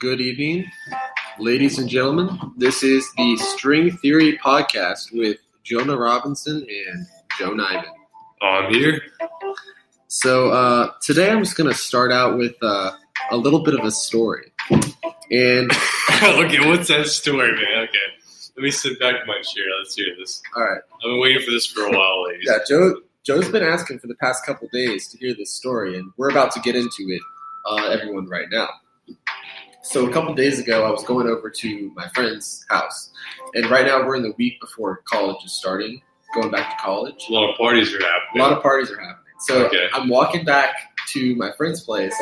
Good evening, ladies and gentlemen. This is the String Theory Podcast with Jonah Robinson and Joe Nyman. I'm here. So uh, today I'm just going to start out with uh, a little bit of a story. And okay, what's that story, man? Okay. Let me sit back in my chair. Let's hear this. all right, I've been waiting for this for a while, ladies. yeah, Joe. Joe's been asking for the past couple days to hear this story, and we're about to get into it, uh, everyone, right now. So a couple days ago, I was going over to my friend's house, and right now we're in the week before college is starting, going back to college. A lot of parties are happening. A lot of parties are happening. So Okay. I'm walking back to my friend's place,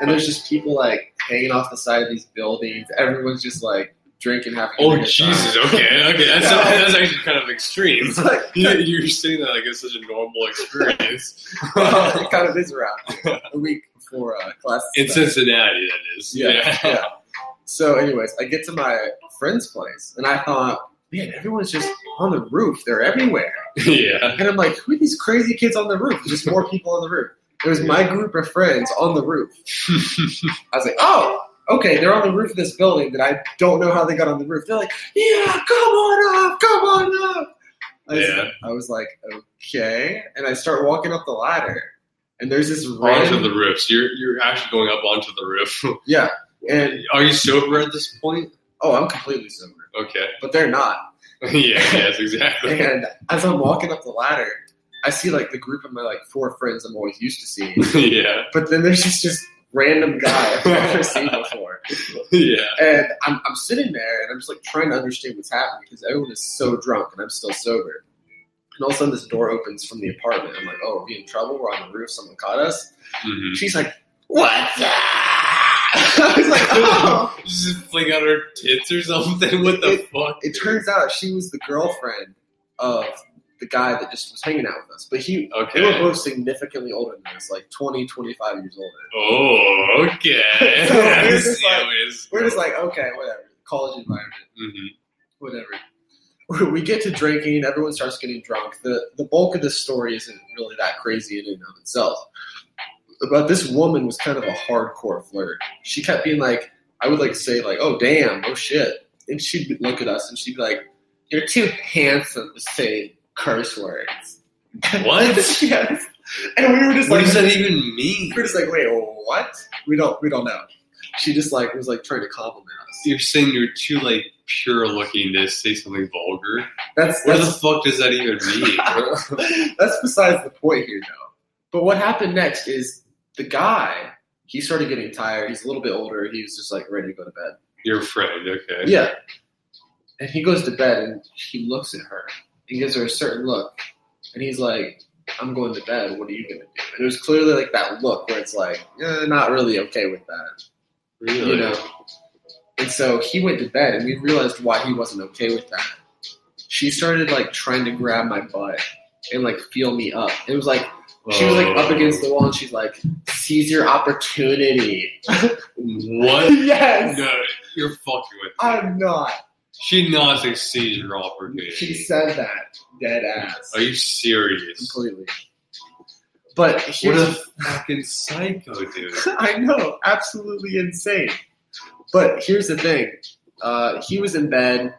and there's just people like hanging off the side of these buildings. Everyone's just like drinking, having. a oh, time. Jesus. Okay, okay. That's, Yeah. that's actually kind of extreme. Like, You- You're saying that like it's such a normal experience. it kind of is around a week before uh, class. In. Cincinnati, that is. Yeah, yeah. So, anyways, I get to my friend's place, and I thought, man, everyone's just on the roof. They're everywhere. yeah. And I'm like, who are these crazy kids on the roof? There's just more people on the roof. There's my group of friends on the roof. I was like, oh, okay, they're on the roof of this building that I don't know how they got on the roof. They're like, yeah, come on up, come on up. I was, Yeah. I was like, okay. And I start walking up the ladder, and there's this onto random, the roof. So you're, you're actually going up onto the roof. yeah. And Are you sober at this point? oh, I'm completely sober, Okay. but they're not. yeah, yes, exactly. And as I'm walking up the ladder, I see like the group of my like four friends I'm always used to seeing. yeah. But then there's just this random guy I've never seen before. Yeah. And I'm, I'm sitting there and I'm just like trying to understand what's happening because everyone is so drunk and I'm still sober. And all of a sudden this door opens from the apartment. I'm like, oh, we're we in trouble? We're on the roof. Someone caught us. Mhm. She's like, what's? I was like, oh. Just fling out her tits or something. What the fuck? It turns out she was the girlfriend of the guy that just was hanging out with us. But he, Okay. they were both significantly older than us, like 20, 25 years older. Oh, okay. So we're just like- We're just like, okay, whatever. College environment. Mhm. whatever. We get to drinking, everyone starts getting drunk. The the bulk of this story isn't really that crazy in and of itself. But this woman was kind of a hardcore flirt. She kept being like, I would like to say like, oh damn, oh shit. And she'd look at us and she'd be like, You're too handsome to say curse words. What? yes. And we were just What like does that even mean? We're just like, wait, what? We don't we don't know. She just like was like trying to compliment us. You're saying you're too like pure looking to say something vulgar. That's What that's the fuck does that even mean? That's besides the point here, though. But what happened next is the guy. He started getting tired. He's a little bit older. He was just like ready to go to bed. You're afraid, okay. Yeah. And he goes to bed and he looks at her. He gives her a certain look, and he's like, "I'm going to bed. What are you gonna do?" And it was clearly like that look where it's like, eh, not really okay with that, Really? you know. And so he went to bed, and we realized why he wasn't okay with that. She started like trying to grab my butt and like feel me up. It was like She was like up against the wall and she's like, seize your opportunity. What? yes. No, you're fucking with me. I'm not. She not succeed your opportunity. She said that. Dead ass. Are you serious? Completely. But What here's a fucking psycho, dude. I know, absolutely insane. But here's the thing. Uh, he was in bed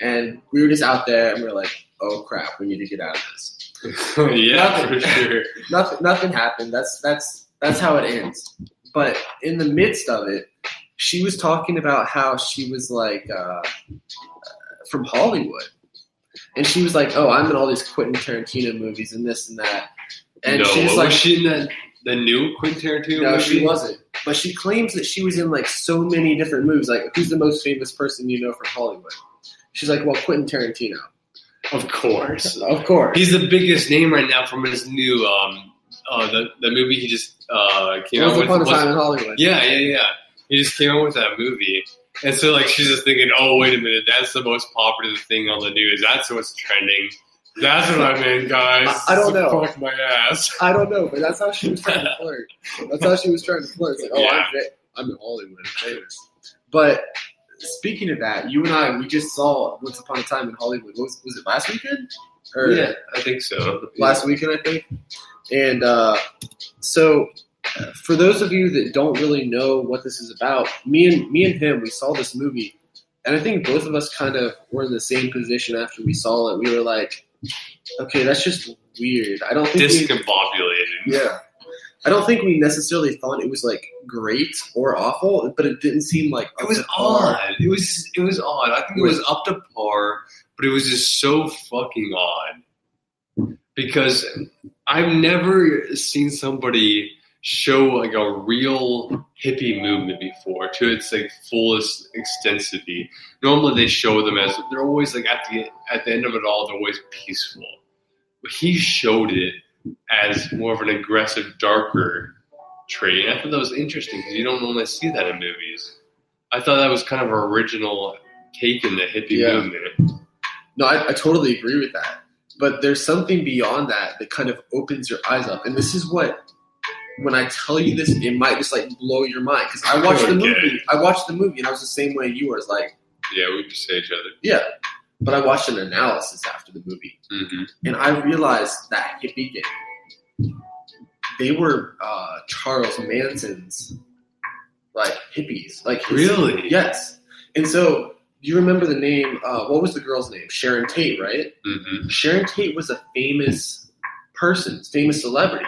and we were just out there and we are like, oh crap, we need to get out of this. yeah, for sure. Nothing nothing happened. That's that's that's how it ends. But in the midst of it, she was talking about how she was like uh, from Hollywood, and she was like, "Oh, I'm in all these Quentin Tarantino movies and this and that." And no, she's was like, she in the, the new Quentin Tarantino "No, movie? she wasn't." But she claims that she was in like so many different movies. Like, who's the most famous person you know from Hollywood? She's like, "Well, Quentin Tarantino." Of course. Of course. He's the biggest name right now from his new um uh the, the movie he just uh came Once out with. upon a was- time in Hollywood. yeah, yeah, yeah. He just came out with that movie. And so like she's just thinking, Oh wait a minute, that's the most popular thing on the news. That's what's trending. That's what I'm in, guys. I- I don't know. Fuck my ass. I don't know, but that's how she was trying to flirt. That's how she was trying to flirt. It's like, oh, Yeah. I'm, I'm in Hollywood, I'm famous. But speaking of that, you and I, we just saw Once Upon a Time in Hollywood. Was, was it last weekend? Or Yeah, I think so. last weekend, I think. And uh, so for those of you that don't really know what this is about, me and me and him, we saw this movie, and I think both of us kind of were in the same position after we saw it. We were like, "Okay, that's just weird." I don't think we, Discombobulated. yeah, I don't think we necessarily thought it was like great or awful, but it didn't seem like It up was to par. odd. It was it was odd. I think it was up to par, but it was just so fucking odd because I've never seen somebody show like a real hippie movement before to its like fullest extensity. Normally they show them as they're always like at the at the end of it all they're always peaceful. But he showed it as more of an aggressive, darker trait. And I thought that was interesting because you don't normally see that in movies. I thought that was kind of an original take in the hippie Yeah. movement. No, I, I totally agree with that. But there's something beyond that that kind of opens your eyes up, and this is what. When I tell you this, it might just like blow your mind because I watched the movie. I watched the movie, and I was the same way you were. It's like, Yeah, we just say each other. yeah, but I watched an analysis after the movie, hmm and I realized that hippie gang, they were uh, Charles Manson's like hippies, like his- Really? yes. And so, do you remember the name? Uh, what was the girl's name? Sharon Tate, right? hmm Sharon Tate was a famous person, famous celebrity,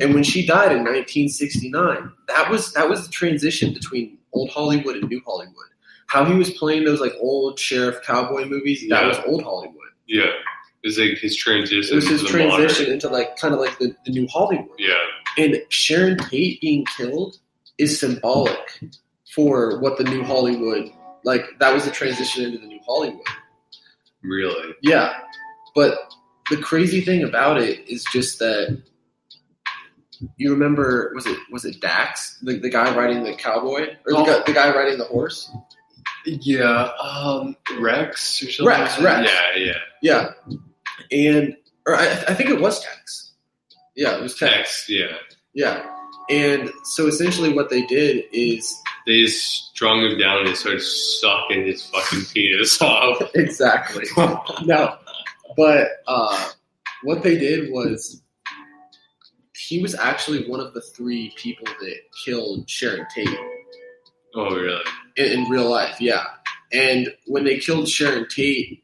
and when she died in 1969, that was that was the transition between old Hollywood and new Hollywood. How he was playing those like old sheriff cowboy movies, that was old Hollywood. Yeah. It was like his transition. It was his modern- transition into like kind of like the, the new Hollywood. Yeah. And Sharon Tate being killed is symbolic for what the new Hollywood like. That was the transition into the new Hollywood. Really. Yeah, but the crazy thing about it is just that you remember was it was it Dax the, the guy riding the cowboy or the, Oh. guy, the guy riding the horse? Yeah. Um. Rex or something. Rex, like? Rex. Yeah. Yeah. Yeah, and or I, I think it was Tex. Yeah, it was Tex. Tex. Yeah. Yeah, and so essentially what they did is They just strung him down and they started sucking his fucking penis off. exactly no, but uh, what they did was he was actually one of the three people that killed Sharon Tate. oh, really? in, in real life, yeah. And when they killed Sharon Tate,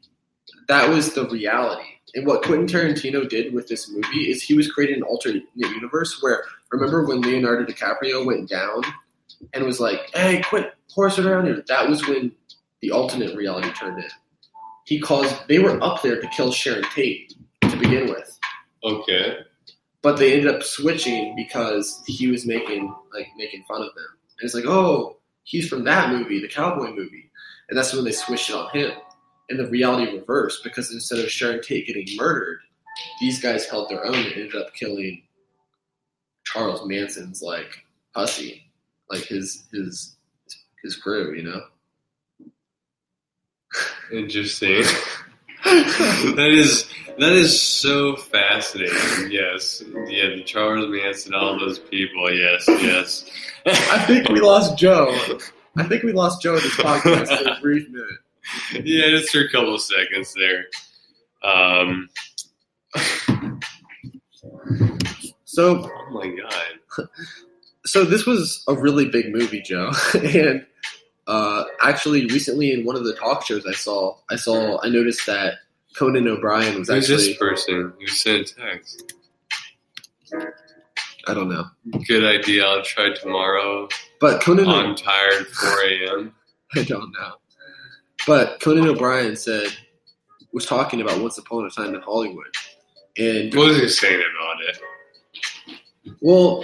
that was the reality. And what Quentin Tarantino did with this movie is he was creating an alternate universe where remember when Leonardo DiCaprio went down and was like, "Hey, quit horsing around here." That was when the alternate reality turned in. He caused they were up there to kill Sharon Tate to begin with, Okay. but they ended up switching because he was making like making fun of them. And it's like, oh, he's from that movie, the cowboy movie. And that's when they switched it on him. And the reality reversed because instead of Sharon Tate getting murdered, these guys held their own and ended up killing Charles Manson's like hussy, like his his his crew, you know. Interesting. that is that is so fascinating. Yes, yeah, the Charles Manson, all those people. Yes, yes. I think we lost Joe. I think we lost Joe in this podcast for a brief minute. yeah, just for a couple of seconds there. Um, So oh my god. so this was a really big movie, Joe, and uh, actually, recently in one of the talk shows I saw, I saw, I noticed that Conan O'Brien was Who's actually, this person who sent text? I don't know, Good idea. I'll try tomorrow. but Conan, I'm tired. 4 a.m. I don't know, but Conan O'Brien said was talking about Once Upon a Time in Hollywood, and What was he saying about it? well,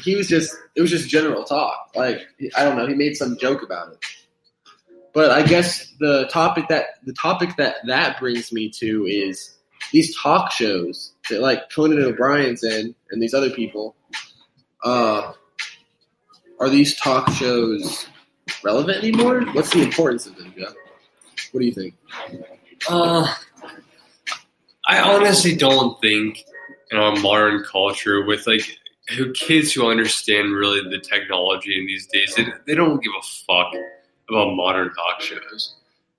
he was just, it was just general talk, like I don't know, he made some joke about it. But I guess the topic that the topic that that brings me to is these talk shows that like Conan O'Brien's in and these other people. Uh, are these talk shows relevant anymore? What's the importance of them, Joe? What do you think? Uh, I honestly don't think in our modern culture with like who kids who understand really the technology in these days, they, they don't give a fuck about modern talk shows.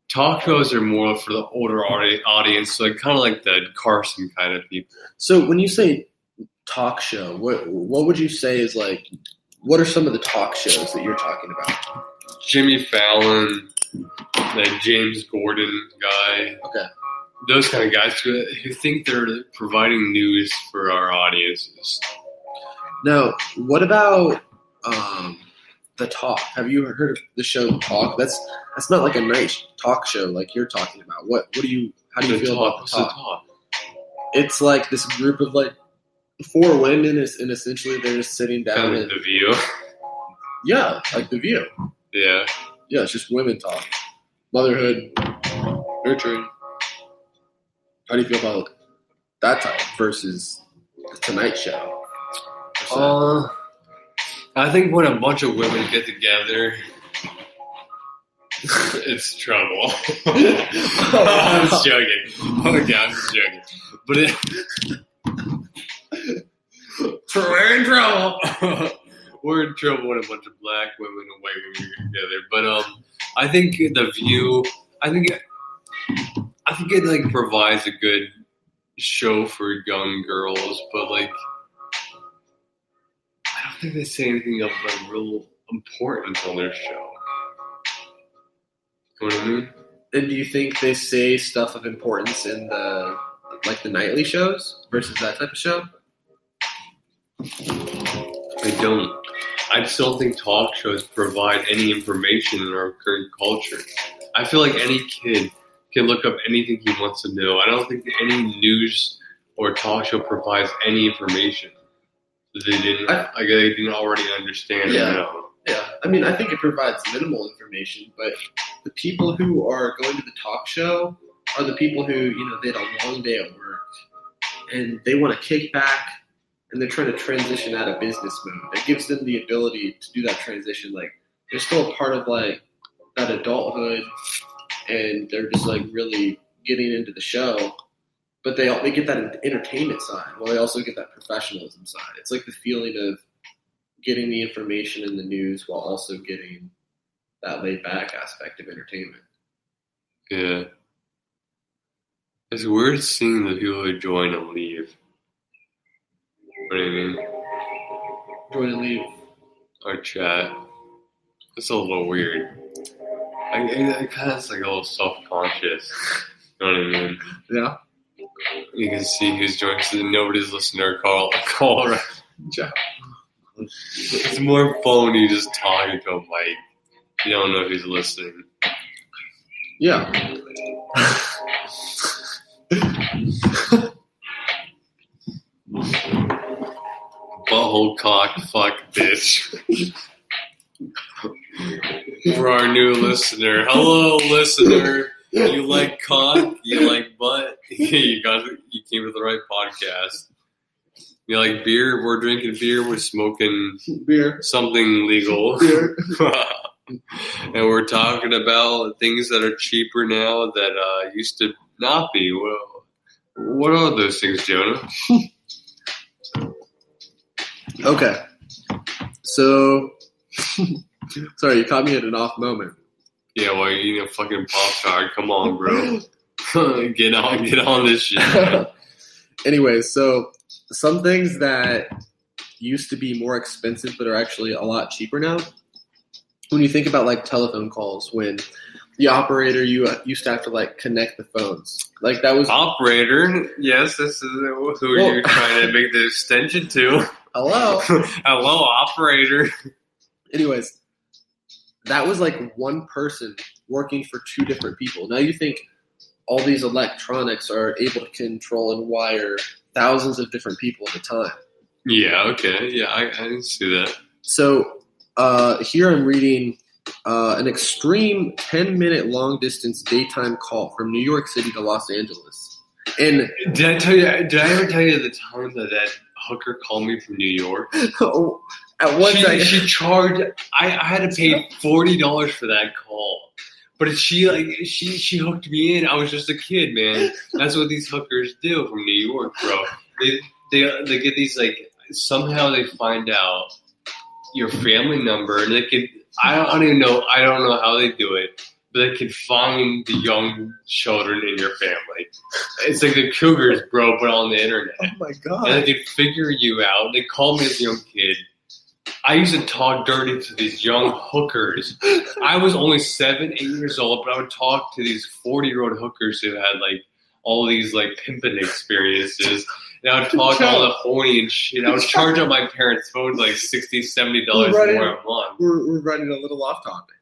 Talk shows are more for the older audi- audience, like kind of like the Carson kind of people. So when you say talk show. What what would you say is like? What are some of the talk shows that you're talking about? Jimmy Fallon, that James Corden guy. Okay. Those kind of guys who, who think they're providing news for our audiences. Now, what about um, the talk? Have you heard of the show Talk? That's that's not like a nice talk show like you're talking about. What what do you how do you The feel talk, about the talk? talk? It's like this group of like four women, is, and essentially they're just sitting down Kind of and the view. yeah, like the View. Yeah. Yeah, it's just women talk, motherhood, nurturing. How do you feel about that type versus the Tonight Show? Uh, I think when a bunch of women get together, it's trouble. I'm just joking. Okay, I'm just joking. But it, we're in trouble. we're in trouble when a bunch of black women and white women get together. But um, I think the view. I think. I think it like provides a good show for young girls, but like think they say anything of like real importance on their show. You know what I mean? And do you think they say stuff of importance in the like the nightly shows versus that type of show? I don't. I still think talk shows provide any information in our current culture. I feel like any kid can look up anything he wants to know. I don't think any news or talk show provides any information they didn't. I- like they didn't already understand Yeah. Yeah, I mean, I think it provides minimal information, but the people who are going to the talk show are the people who, you know, they had a long day at work and they want to kick back and they're trying to transition out of business mode. It gives them the ability to do that transition. Like, they're still a part of like that adulthood and they're just like really getting into the show, but they they get that entertainment side while they also get that professionalism side. It's like the feeling of getting the information in the news while also getting that laid back aspect of entertainment. Yeah. It's weird seeing the people who join and leave. What do you mean? Join and leave. Our chat. It's a little weird. I, I, I kind of like a little self conscious. You know what I mean? Yeah. You can see who's joining. So nobody's listening to our call. Call. Right? It's more fun you just talk into a mic. You don't know who's listening. Yeah. Butthole cock fuck bitch. For our new listener. Hello, listener. You like cock? You like butt? you got you came to the right podcast. You like beer? We're drinking beer. We're smoking Beer. something legal. Beer. and we're talking about things that are cheaper now that uh, used to not be. Well, what are those things, Jonah? Okay. So, sorry, you caught me at an off moment. Yeah, well, you eating a fucking pop tart. Come on, bro. get on, get on this shit. anyway, so some things that used to be more expensive but are actually a lot cheaper now. When you think about like telephone calls, when the operator you uh, used to have to like connect the phones, like that was Operator, yes, this is who Well- you're trying to make the extension to. hello. Hello, operator. Anyways, that was like one person working for two different people. Now you think all these electronics are able to control and wire thousands of different people at a time. Yeah, okay, yeah, I, I didn't see that. So uh, here I'm reading uh, an extreme 10 minute long distance daytime call from New York City to Los Angeles. And Did I tell you? Did I ever tell you the time that that hooker called me from New York? at one she, second, she charged. I, I had to pay forty dollars for that call, but she like she she hooked me in. I was just a kid, man. That's what these hookers do from New York, bro. They they they get these like somehow they find out your family number and they can. I don't, I don't even know. I don't know how they do it, but they can find the young children in your family. It's like the Cougars, bro, but on the internet. Oh my And god. they can figure you out. They called me as a young kid. I used to talk dirty to these young hookers. I was only seven, eight years old, but I would talk to these 40 year old hookers who had like all these like pimping experiences. And I would talk all the horny and shit. I would charge up my parents' phones like 60 $70 more a month. We're, we're running a little off topic.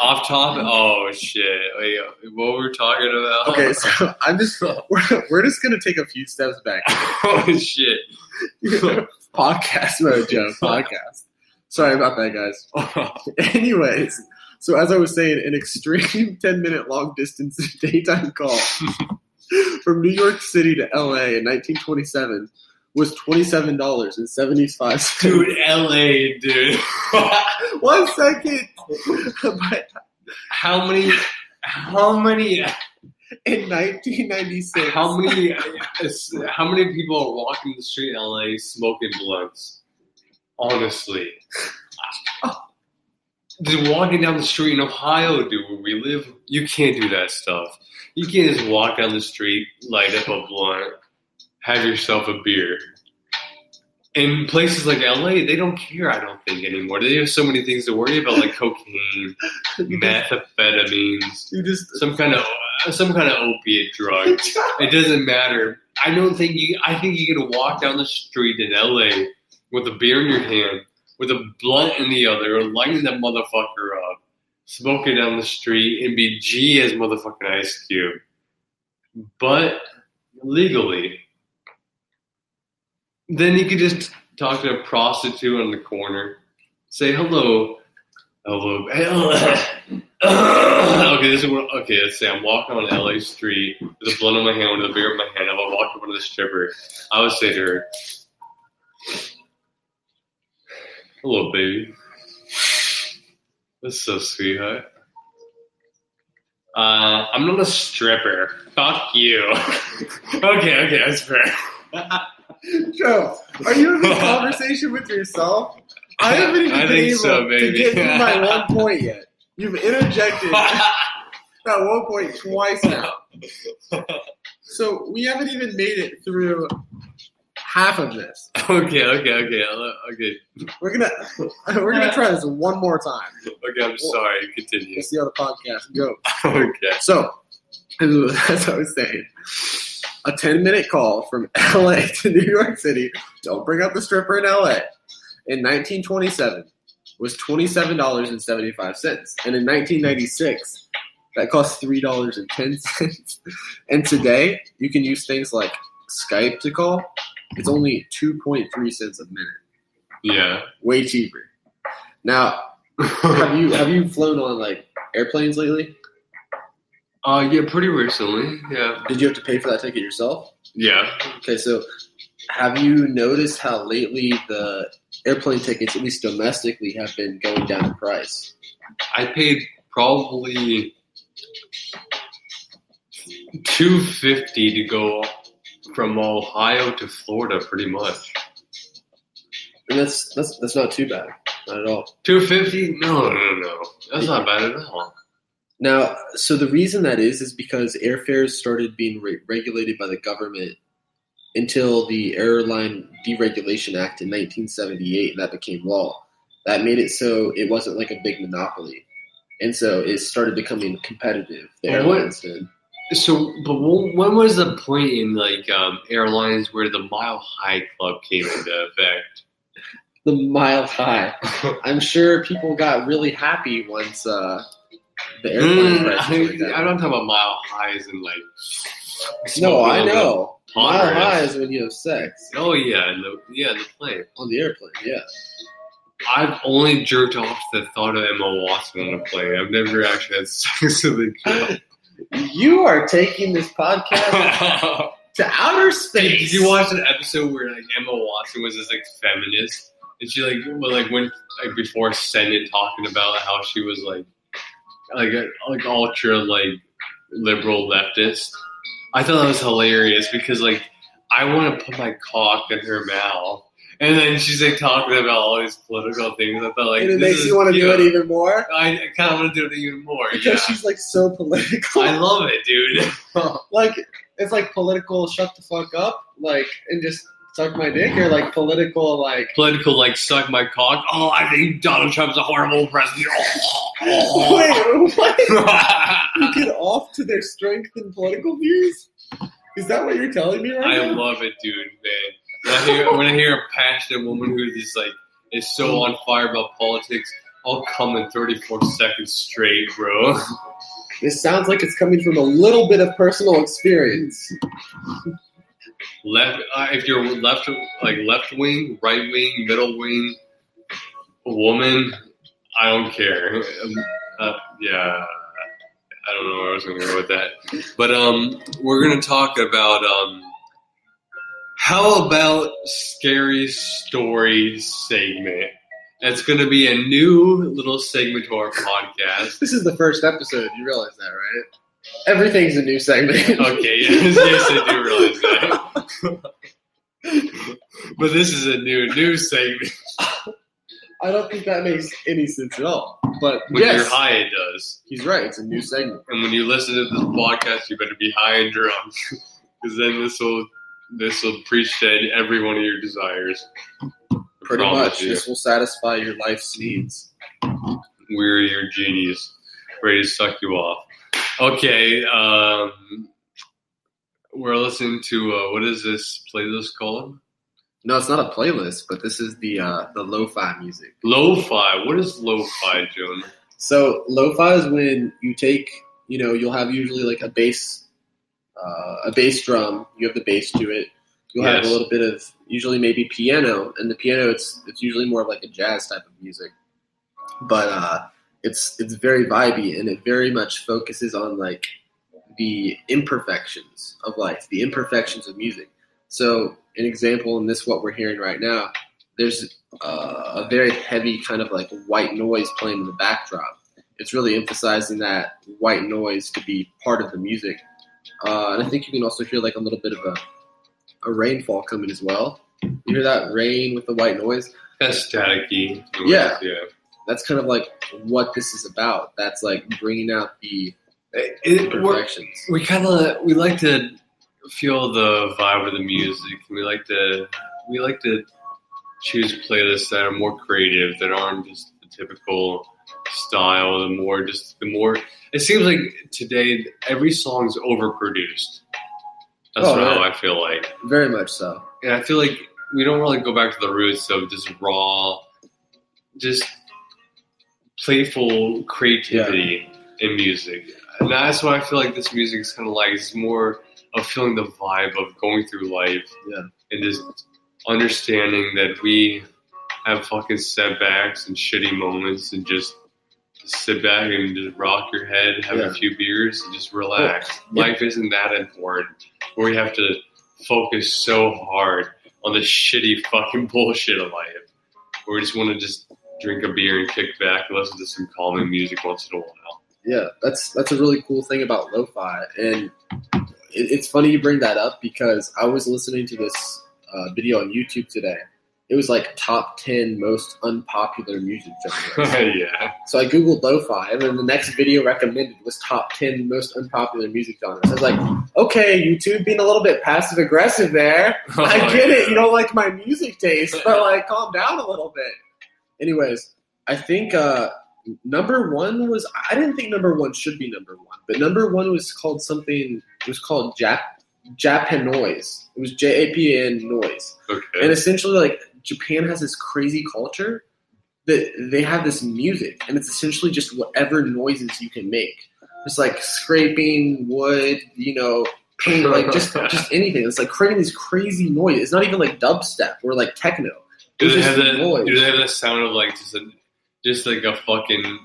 Off topic? Oh shit. Wait, what were we talking about? Okay, so I'm just we're, we're just gonna take a few steps back. oh shit. podcast mode, Joe. Podcast. Sorry about that, guys. Anyways, so as I was saying, an extreme 10 minute long distance daytime call from New York City to LA in 1927 was $27.75. Dude, LA, dude. One second. How many how many in 1996, how many how many people are walking the street in LA smoking blunts? Honestly. Just walking down the street in Ohio, dude, where we live, you can't do that stuff. You can't just walk down the street, light up a blunt, have yourself a beer. In places like LA, they don't care, I don't think, anymore. They have so many things to worry about, like cocaine, methamphetamines, just some kind of some kind of opiate drug. It doesn't matter. I don't think you. I think you can walk down the street in LA with a beer in your hand, with a blunt in the other, lighting that motherfucker up, smoking down the street, and be G as motherfucking Ice Cube. But legally, then you could just talk to a prostitute on the corner, say hello, hello, okay, this is what, okay. Let's say I'm walking on LA street with a blunt in my hand, with a beer in my hand. I would walk up to the stripper. I would say to her, "Hello, baby. That's so sweet, huh?" Uh, I'm not a stripper. Fuck you. okay, okay, that's fair. Joe, are you in a conversation with yourself? I haven't even I been think able so, to get through my one point yet. You've interjected that one point twice now. So we haven't even made it through half of this. okay, okay, okay, okay, We're gonna we're gonna try this one more time. okay. I'm sorry. Continue. We'll see how the podcast goes. Okay. So, as I was saying, a 10 minute call from LA to New York City, don't bring up the stripper in LA, in 1927 was $27.75. And in 1996, that cost $3.10. And today, you can use things like Skype to call. It's only 2.3 cents a minute. Yeah. Way cheaper. Now, have you have you flown on like airplanes lately? Uh, yeah, pretty recently. Yeah. Did you have to pay for that ticket yourself? Yeah. Okay, so have you noticed how lately the airplane tickets, at least domestically, have been going down in price? I paid probably two fifty to go from Ohio to Florida, pretty much. And that's that's that's not too bad, not at all. Two fifty? No, no, no. That's not bad at all. Now, so the reason that is is because airfares started being re- regulated by the government until the Airline Deregulation Act in 1978, and that became law. That made it so it wasn't like a big monopoly, and so it started becoming competitive. The Well, what- did. So, but when was the point in like um, airlines where the Mile High Club came into effect? The mile high. I'm sure people got really happy once uh, the airplane Mm, I, not talking about mile highs and like. No, I know. Mile high is when you have sex Oh yeah, in the, yeah, in the plane. on the airplane. Yeah. I've only jerked off the thought of Emma Watson on a plane. I've never actually had sex with a girl. You are taking this podcast to outer space. Did you watch an episode where like Emma Watson was this like feminist, and she like well, like went like before Senate talking about how she was like like a, like ultra like liberal leftist. I thought that was hilarious because like I want to put my cock in her mouth And then she's like talking about all these political things. I thought like and it makes you want to do it even more I, I kind of want to do it even more. because Yeah, she's like so political. I love it, dude. like it's like political shut the fuck up, like and just suck my dick, or like political like Political, like suck my cock. Oh, I think Donald Trump's a horrible president. Oh, oh. wait, what? You get off to their strength and political views? Is that what you're telling me right I now? love it, dude, man. When I hear when I hear a passionate woman who is like is so on fire about politics, I'll come in 34 seconds straight, bro. This sounds like it's coming from a little bit of personal experience. Left, uh, if you're left, like left wing, right wing, middle wing, woman, I don't care. Uh, yeah, I don't know where I was going to go with that, but um, we're going to talk about um, how about scary story segment. That's going to be a new little segment to our podcast. This is the first episode. You realize that, right? Everything's a new segment. Okay, yes, yes, I do realize that. but this is a new new segment. I don't think that makes any sense at all. But When yes, you're high, it does. he's right. It's a new segment. And when you listen to this podcast, you better be high and drunk, because then this will this will preach to every one of your desires. I Pretty much, you. this will satisfy your life's needs. We're your genies, ready to suck you off. Okay, um, we're listening to uh, what is this playlist called? No, it's not a playlist, but this is the uh, the lo-fi music. Lo-fi. What is lo-fi, Joan? So lo-fi is when you take, you know, you'll have usually like a bass, uh, a bass drum. You have the bass to it. You'll have a little bit of usually maybe piano, and the piano it's it's usually more of like a jazz type of music, but uh, it's it's very vibey and it very much focuses on like the imperfections of life, the imperfections of music. So an example in this what we're hearing right now, there's uh, a very heavy kind of like white noise playing in the backdrop. It's really emphasizing that white noise to be part of the music. Uh, and I think you can also hear like a little bit of a, a rainfall coming as well. You hear that rain with the white noise? That's staticky. Yeah. yeah. That's kind of like what this is about. That's like bringing out the It- it- we're- imperfections. we kind of we like to feel the vibe of the music. We like to we like to choose playlists that are more creative, that aren't just the typical style. The more just the more it seems like today every song's overproduced. That's Oh, how. I feel like, Very much so. and I feel like we don't really go back to the roots of just raw, just playful creativity in music. And that's what I feel like this music is kind of like. It's more of feeling the vibe of going through life Yeah. and just understanding that we have fucking setbacks and shitty moments and just sit back and just rock your head, have Yeah. a few beers, and just relax. Yeah. Life isn't that important where we have to focus so hard on the shitty fucking bullshit of life. Where we just want to just drink a beer and kick back and listen to some calming music once in a while. Yeah, that's that's a really cool thing about lo-fi, and it, it's funny you bring that up because I was listening to this uh, video on YouTube today. It was like top ten most unpopular music genres. yeah. so I googled lo-fi, and then the next video recommended was top ten most unpopular music genres. I was like, okay, YouTube being a little bit passive aggressive there. I Oh, get it. You don't like my music taste, but like, calm down a little bit. Anyways, I think uh, number one was. I didn't think number one should be number one, but number one was called something. It was called Jap Japanoise. It was J A P N noise, Okay. and essentially, like Japan has this crazy culture that they have this music, and it's essentially just whatever noises you can make. It's like scraping wood, you know, paint, like just just anything. It's like creating these crazy noise. It's not even like dubstep or like techno. Do they have that? noise. Do they have that sound of like just a, just like a fucking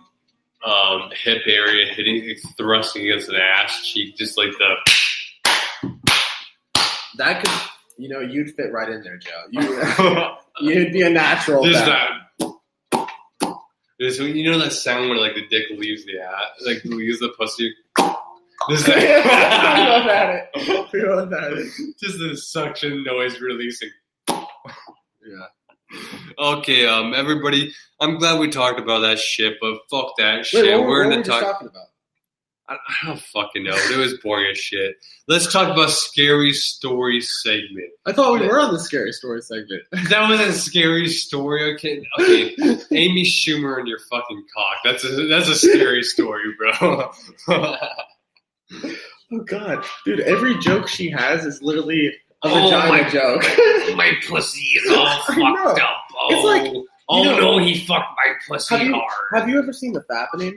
um, hip area hitting, thrusting against an ass cheek, just like the. That could, you know, you'd fit right in there, Joe. You, you'd be a natural. just at that. that. This, you know that sound when like the dick leaves the ass, like leaves the pussy. We don't that, it. We have it. just the suction noise releasing. Yeah. Okay, um, everybody, I'm glad we talked about that shit, but fuck that shit. Wait, what, We're what were gonna talk. talking about? I, I don't fucking know. It was boring as shit. Let's talk about scary story segment. I thought we were on the scary story segment. That was a scary story. Okay, okay. Amy Schumer and your fucking cock. That's a that's a scary story, bro. Oh god, dude! Every joke she has is literally a Oh vagina my- joke. my pussy is all fucked up. Oh, It's like, oh know- no, he fucked my pussy Have you- hard. Have you ever seen the fappening?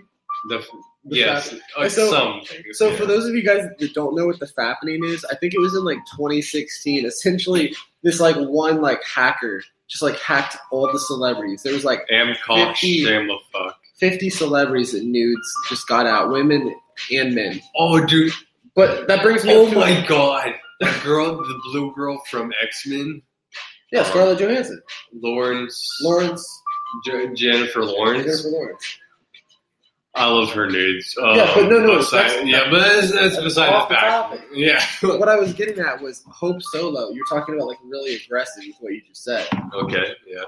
The, The yes, fap- uh, So- some. So yeah. for those of you guys that don't know what the fappening is, I think it was in like 2016. Essentially, this like one like hacker just like hacked all the celebrities. There was like am cock 50 sham the fuck. 50 celebrities and nudes just got out, women and men. Oh, dude. But that brings me. Oh my god. That girl, the blue girl from X Men, Yeah, Scarlett Johansson, Lawrence, Lawrence, J- Jennifer Lawrence. Jennifer Lawrence. I love her nudes. Uh, Yeah, but no, no, beside- that's- yeah, but that's, that's beside the the fact. topic. Yeah. what I was getting at was Hope Solo. You're talking about like really aggressive with what you just said. okay. Yeah.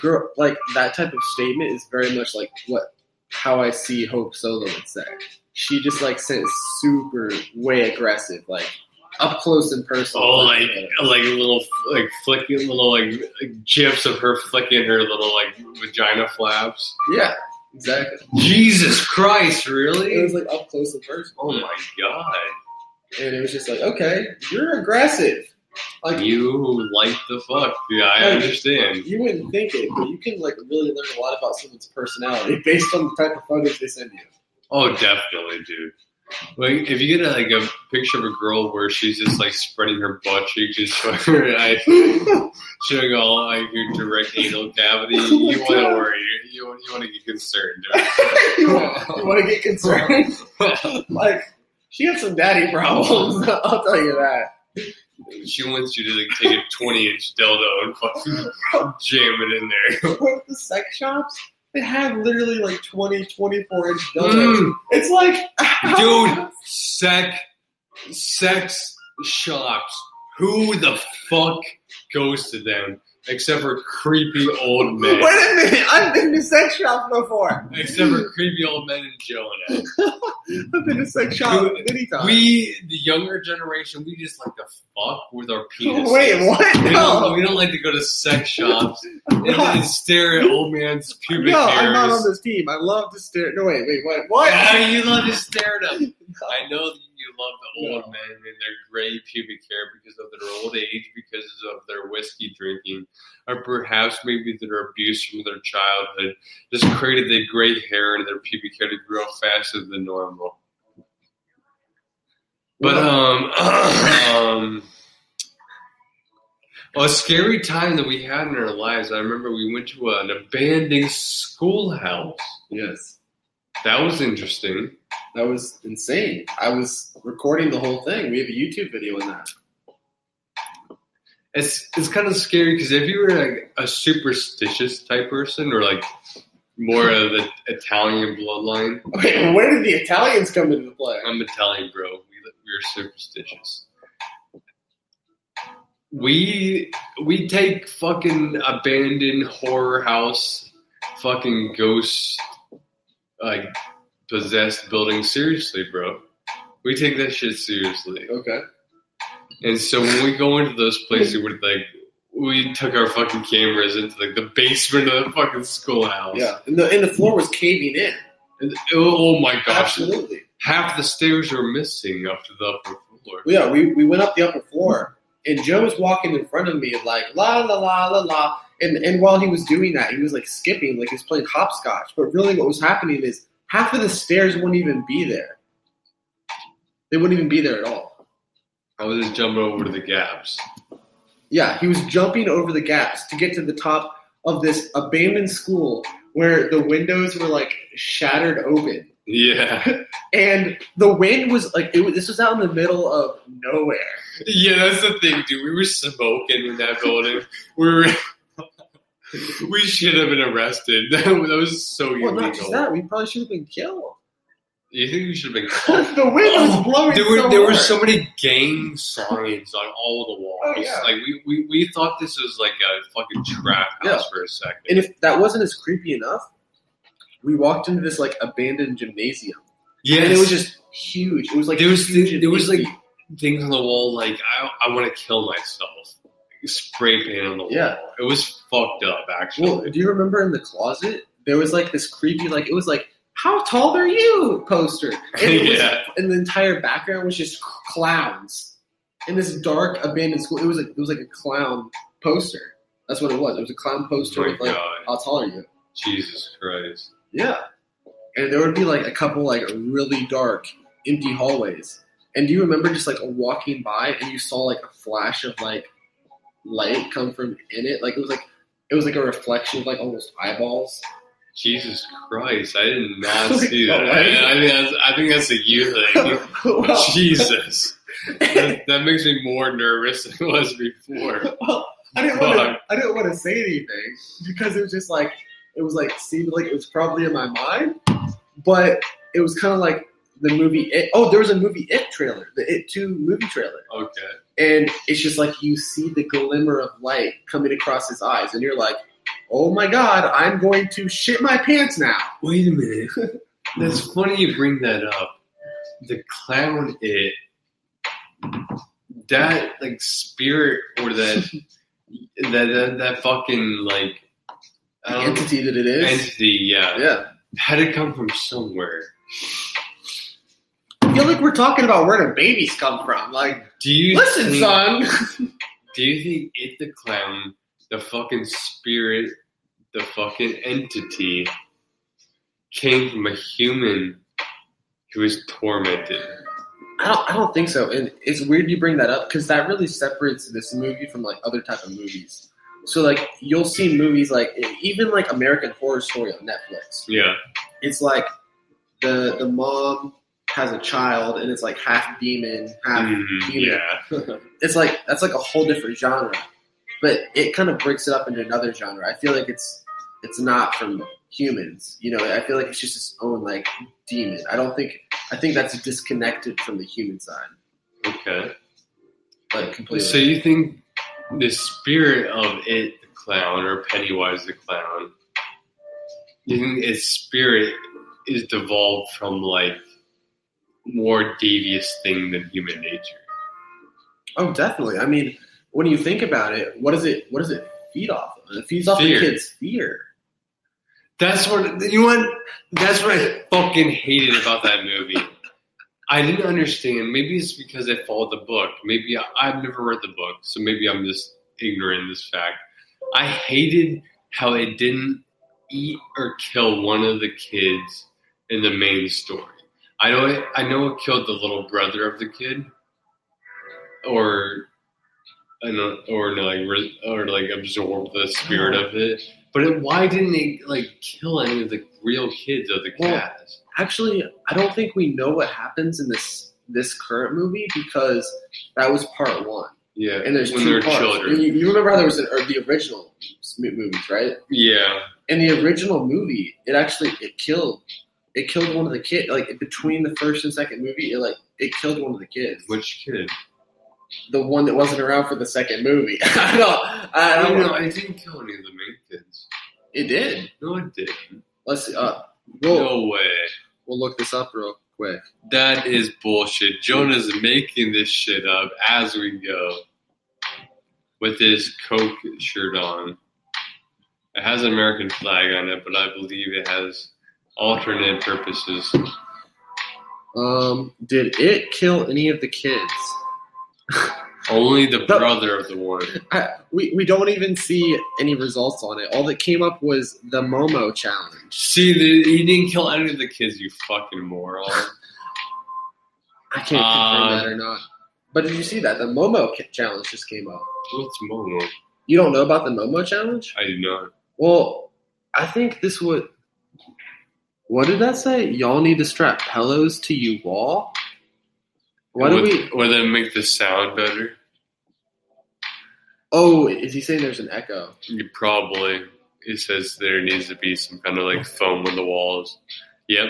Girl, like that type of statement is very much like what how I see Hope Solo would say. She just like sent super way aggressive, like up close and personal. Oh, like like little like flicking little like gifs of her flicking her little like vagina flaps. yeah, exactly. Jesus Christ! Really? It was like up close and personal. Oh my god! and it was just like, okay, you're aggressive. Like you, You like the fuck? Yeah, I Like- understand. you wouldn't think it, but you can like really learn a lot about someone's personality based on the type of photos they send you. Oh, definitely, dude. Like if you get a, like a picture of a girl where she's just like spreading her butt cheeks and showing her like, showing all like your direct anal cavity, you want to worry. You want you want to get concerned. you want to get concerned? Like she has some daddy problems. I'll tell you that. she wants you to like take a twenty inch dildo and fucking jam it in there. But the sex shops, they have literally like 20, 24 inch dildos. Mm. It's like, Dude, sex, sex shops. Who the fuck goes to them except for creepy old men? Wait a minute, I've been to sex shops before. Except for creepy old men in Jonah. I've been to sex shops many times. We, the younger generation, we just like to fuck with our penis. Wait, what? We No. don't, we don't like to go to sex shops I'm and, and stare at old man's pubic no, hairs. I'm not on this team. I love to stare. No, wait, wait, what? What? Ah, you love to stare at them. I know that you love the old No. men and their gray pubic hair because of their old age, because of their whiskey drinking, or perhaps maybe their abuse from their childhood just created the gray hair in their pubic hair to grow faster than normal. But um, um, a scary time that we had in our lives. I remember we went to an abandoned schoolhouse. yes, That was interesting. that was insane. I was recording the whole thing. We have a YouTube video in that. It's it's kind of scary because if you were like a superstitious type person or like more of the Italian bloodline, Okay, where did the Italians come into play? I'm Italian, bro. We we're superstitious. We we take fucking abandoned horror house, fucking ghost, like possessed buildings seriously, bro. We take that shit seriously. Okay. And so when we go into those places, we're like, we took our fucking cameras into like the basement of the fucking schoolhouse. Yeah, and the and the floor was caving in. And- oh my gosh, Absolutely. half the stairs are missing up to the upper floor. Yeah, we, we went up the upper floor, and Joe was walking in front of me, like la la la la la. And and while he was doing that, he was like skipping, like he was playing hopscotch. But really, what was happening is half of the stairs wouldn't even be there. They wouldn't even be there at all. I was just jumping over to the gaps. Yeah, he was jumping over the gaps to get to the top of this abandoned school where the windows were like shattered open. Yeah, And the wind was like it was, this was out in the middle of nowhere. yeah, that's the thing, dude. We were smoking in that building. We were. We should have been arrested. That was so Well, not just that, we probably should have been killed. You think we should have been called? the wind was oh, blowing there were so there were so many gang signs on all the walls. Oh, yeah. Like we, we, we thought this was like a fucking trap house Yeah. for a second. And if that wasn't as creepy enough, we walked into this like abandoned gymnasium, yes, and it was just huge. It was like there was and there was like things on the wall like I I want to kill myself. Spray paint on the wall. Yeah. It was fucked up actually. Well, do you remember in the closet there was like this creepy like it was like how tall are you poster, and it was, Yeah. and the entire background was just clowns in this dark abandoned school. It was like it was like a clown poster. That's what it was. It was a clown poster oh with like god. how tall are you? Jesus Christ. Yeah. And there would be like a couple like really dark, empty hallways. And do you remember just like walking by and you saw like a flash of like light come from in it? Like it was like it was like a reflection of like almost eyeballs. Jesus Christ. I did not see that. I? I, think that's, I think that's a you thing. well, Jesus. That, that makes me more nervous than it was before. well, I didn't want to I didn't want to say anything because it was just like it was like seemed like it was probably in my mind, but it was kind of like the movie It. Oh, there was a movie It trailer, the It Two movie trailer. Okay. And it's just like you see the glimmer of light coming across his eyes, and you're like, "Oh my god, I'm going to shit my pants now." Wait a minute. That's funny you bring that up. The clown it that like spirit or that that that, that fucking like The I don't know, entity that it is, entity, yeah. yeah. Had to come from somewhere. I feel like we're talking about where do babies come from. Like, Do you listen, think, son. Do you think it the clown, the fucking spirit, the fucking entity came from a human who was tormented? I don't, I don't think so. And it's weird you bring that up because that really separates this movie from like other type of movies. So like you'll see movies like even like American Horror Story on Netflix. Yeah. It's like the the mom has a child and it's like half demon, half Mhm, human. yeah. It's like that's like a whole different genre. But it kind of breaks it up into another genre. I feel like it's it's not from humans. You know, I feel like it's just its own like demon. I don't think I think that's disconnected from the human side. Okay. Like completely. So you think the spirit of it, the clown, or Pennywise the clown, you think its spirit is devolved from like more devious thing than human nature? Oh, definitely. I mean, when you think about it, what does it what does it feed off of? It feeds off Fear. the kid's fear. That's what you want. That's what I fucking hated about that movie. I didn't understand. Maybe it's because I followed the book. Maybe I, I've never read the book, so maybe I'm just ignorant in this fact. I hated how it didn't eat or kill one of the kids in the main story. I know it, I know it killed the little brother of the kid, or I know, or like or like absorb the spirit of it. But it, why didn't they like kill any of the real kids of the Well, cast? Actually, I don't think we know what happens in this this current movie because that was part one, Yeah, and there's when two parts. children. You, you remember how there was an, or the original movies, right? Yeah, In the original movie, it actually it killed it killed one of the kids. Like between the first and second movie, it like it killed one of the kids. which kid? the one that wasn't around for the second movie. I don't. I don't know. know. I didn't kill any of the main kids. It did. No, it didn't. Let's see. Uh, we'll No way. we'll look this up real quick. That is bullshit. Jonah's making this shit up as we go with his Coke shirt on. It has an American flag on it, but I believe it has alternate purposes. Um, did it kill any of the kids? Only the But- brother of the one. I, we we don't even see any results on it. All that came up was the Momo challenge. See, the, he didn't kill any of the kids, you fucking moron. I can't confirm Uh, that or not. But did you see that the Momo challenge just came up? What's Momo? You don't know about the Momo challenge? I do not. Well, I think this would. What did that say? Y'all need to strap pillows to you wall. Why do we? Would that make the sound better? Oh, is he saying there's an echo? You probably. It says there needs to be some kind of like foam on the walls. Yep.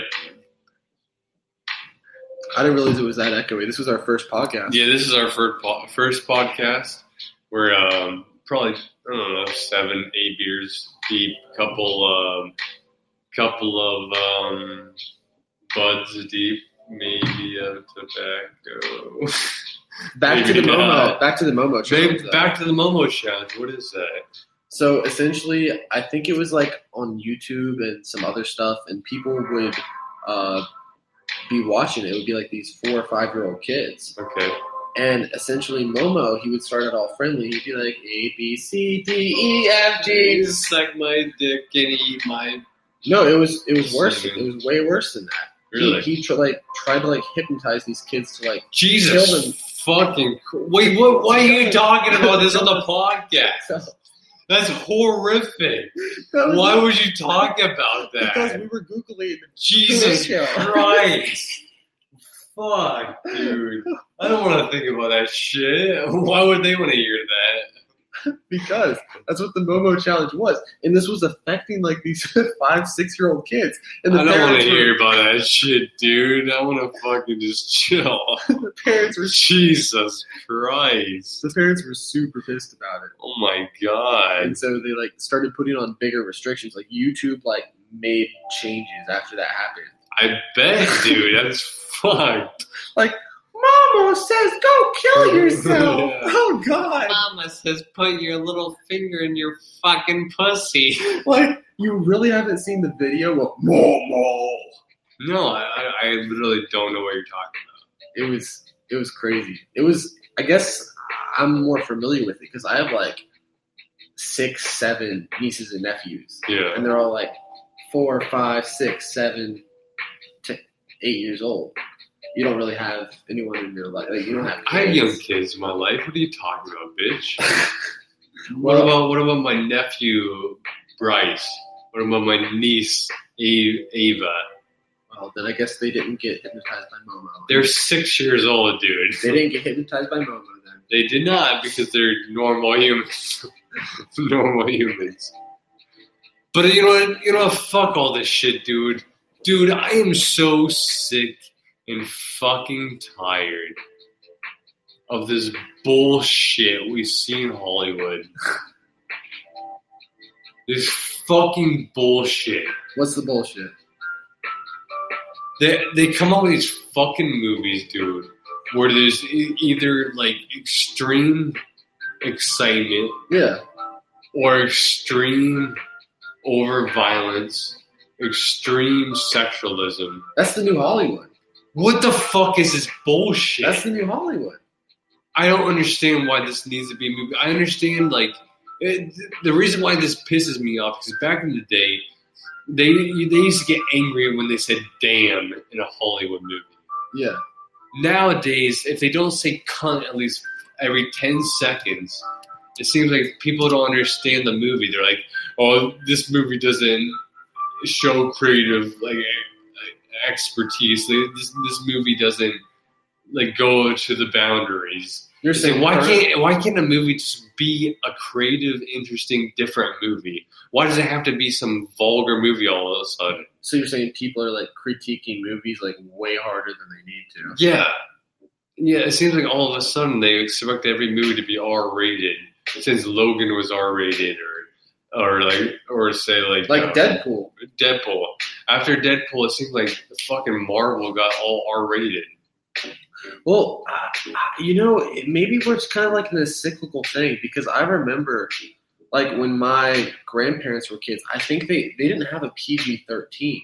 I didn't realize it was that echoey. This was our first podcast. Yeah, this is our first po- first podcast. We're um, probably I don't know seven, eight beers deep, couple um, couple of um, buds deep, maybe a tobacco. Back to the Maybe Momo. Back to the Momo. challenge, Maybe back to the Momo challenge. What is that? So essentially, I think it was like on YouTube and some other stuff, and people would uh, be watching it. It would be like these four or five year old kids, Okay. and essentially Momo, he would start it all friendly. He'd be like A B C D E F G. suck my dick and eat my. No, it was it was worse. It was way worse than that. Really? He, he tr- like tried to like hypnotize these kids to like. Jesus Kill them. fucking. Wait, what? Why are you talking about this on the podcast? That's horrific. Why would you talk about that? Because we were googling. Jesus Christ. Fuck, dude. I don't want to think about that shit. Why would they want to hear that? because that's what the Momo challenge was, and this was affecting like these five, six year old kids. And the I don't want to were- hear about that shit, dude. I want to fucking just chill. the parents were Jesus Christ. the parents were super pissed about it, Oh my god. and so they like started putting on bigger restrictions. Like YouTube like made changes after that happened. I bet, dude. That's fucked. Mama says, "Go kill yourself." Yeah. Oh God! Mama says, put your little finger in your fucking pussy. Like you really haven't seen the video of Momo. No, I, I, I literally don't know what you're talking about. It was it was crazy. It was. I guess I'm more familiar with it because I have like six, seven nieces and nephews. Yeah. and they're all like four, five, six, seven to eight years old. You don't really have anyone in your life. Like you don't have. I have young kids. kids in my life. What are you talking about, bitch? What about what about my nephew Bryce? What about my niece Ava? well, then I guess they didn't get hypnotized by Momo. They're six years old, dude. they didn't get hypnotized by Momo then. They did not because they're normal humans. normal humans. But you know what? You know what? Fuck all this shit, dude. Dude, I am so sick and fucking tired of this bullshit we see in Hollywood. this fucking bullshit. What's the bullshit? They they come up with these fucking movies, dude, where there's either like extreme excitement Yeah, or extreme over violence, extreme sexualism. that's the new Hollywood. What the fuck is this bullshit? That's the new Hollywood. I don't understand why this needs to be a movie. I understand like it, the reason why this pisses me off is back in the day, they they used to get angry when they said "damn" in a Hollywood movie. Yeah, nowadays, if they don't say cunt at least every 10 seconds, it seems like people don't understand the movie. They're like, oh, this movie doesn't show creative like expertise. Like, This, this movie doesn't like go to the boundaries. you're saying why can't why can't a movie just be a creative, interesting, different movie? Why does it have to be some vulgar movie all of a sudden? So you're saying people are like critiquing movies like way harder than they need to. Yeah. Yeah, it seems like all of a sudden they expect every movie to be R rated. Since Logan was R rated or or like or say like Like uh, Deadpool. Deadpool. After Deadpool it seems like fucking Marvel got all R rated. Well, uh, you know, maybe we're kind of like in a cyclical thing because I remember, like when my grandparents were kids, I think they they didn't have a PG thirteen.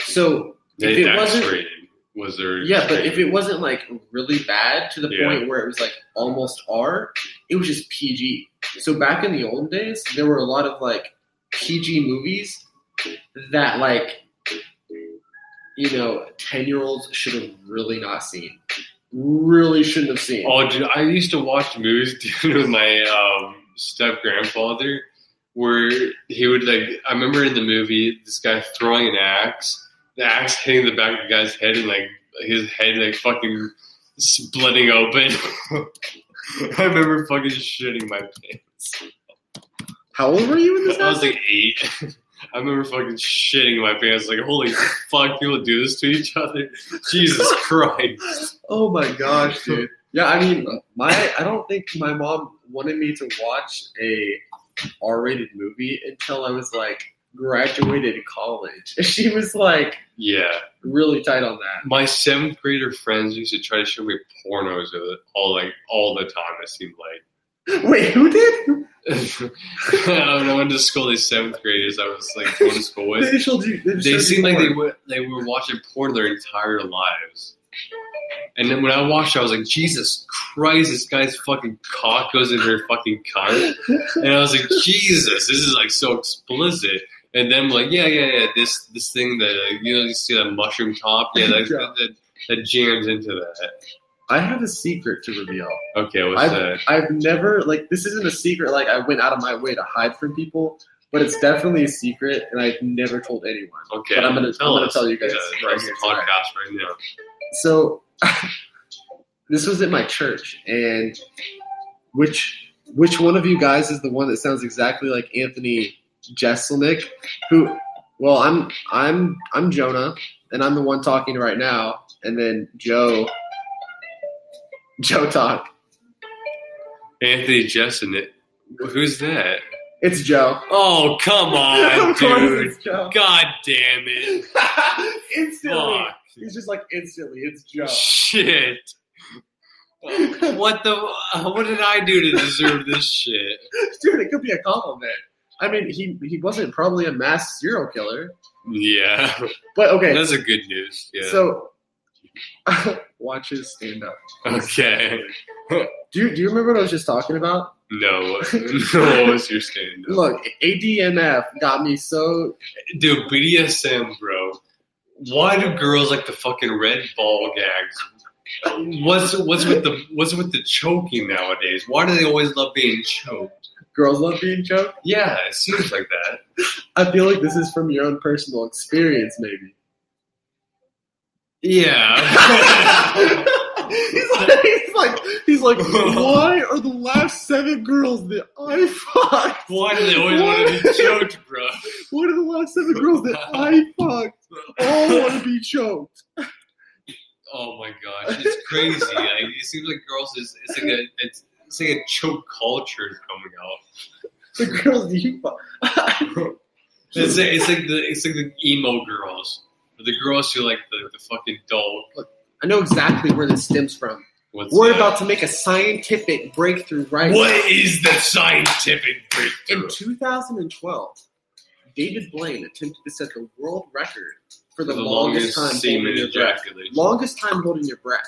So if it wasn't, rated was there yeah, but if it wasn't like really bad to the Yeah. point where it was like almost R, it was just PG. So back in the old days, there were a lot of like PG movies that like you know ten year olds should have really not seen. Really shouldn't have seen. Oh, dude, I used to watch movies dude, with my um, step grandfather, where he would like. I remember in the movie, this guy throwing an axe, the axe hitting the back of the guy's head, and like his head like fucking splitting open. I remember fucking shitting my pants. How old were you in this? I was like eight. I remember fucking shitting my pants. Like, holy fuck, people do this to each other. Jesus Christ. Oh my gosh, dude. Yeah, I mean, my I don't think my mom wanted me to watch a R-rated movie until I was like graduated college. She was like Yeah. really tight on that. My seventh grader friends used to try to show me pornos of it all like all the time, it seemed like. Wait, who did? when I went to school, these seventh graders I was like going to school with. They, showed you- they you seemed like they were they were watching porn their entire lives. And then when I watched, I was like, Jesus Christ, this guy's fucking cock goes in her fucking cunt. And I was like, Jesus, this is like so explicit. And then like, yeah, yeah, yeah, this this thing that uh, you know you see that mushroom top, yeah, that, Yeah. that, that jams into that. I have a secret to reveal. Okay, what's I've, that? I've never like this isn't a secret like I went out of my way to hide from people, but it's definitely a secret and I've never told anyone. Okay, but I'm gonna- I'm gonna tell you guys Yeah, right here podcast right now. So this was at my church and which which one of you guys is the one that sounds exactly like Anthony Jeselnik? Who well I'm I'm I'm Jonah and I'm the one talking right now and then Joe Joe talk. Anthony Jeselnik. Who's that? It's Joe. Oh, come on, dude. God damn it. instantly. Fuck. He's just like instantly. It's Joe. Shit. What the? What did I do to deserve this shit? Dude, it could be a compliment. I mean, he he wasn't probably a mass serial killer, Yeah, but okay. that's a good news. Yeah. So watch his stand up. okay. Do you do you remember what I was just talking about? No, no. What was your stand up? Look, ADMF got me so. Dude, BDSM, bro. Why do girls like the fucking red ball gags? What's what's with the what's with the choking nowadays? Why do they always love being choked? Girls love being choked. Yeah, it seems like that. I feel like this is from your own personal experience, maybe. Yeah. he's, like, he's like, he's like, why are the last seven girls that I fucked? Why do they always want to be choked, bro? Why are the last seven girls that I fucked all want to be choked? Oh my gosh, it's crazy. like, it seems like girls is it's like a it's, it's like a choke culture is coming out. The girls you it's, like, it's like the it's like the emo girls, the girls who like the, the fucking dull. I know exactly where this stems from. What's We're that? about to make a scientific breakthrough right What now. is the scientific breakthrough? In 2012, David Blaine attempted to set the world record for the, the longest, longest time holding your breath. Longest time holding your breath.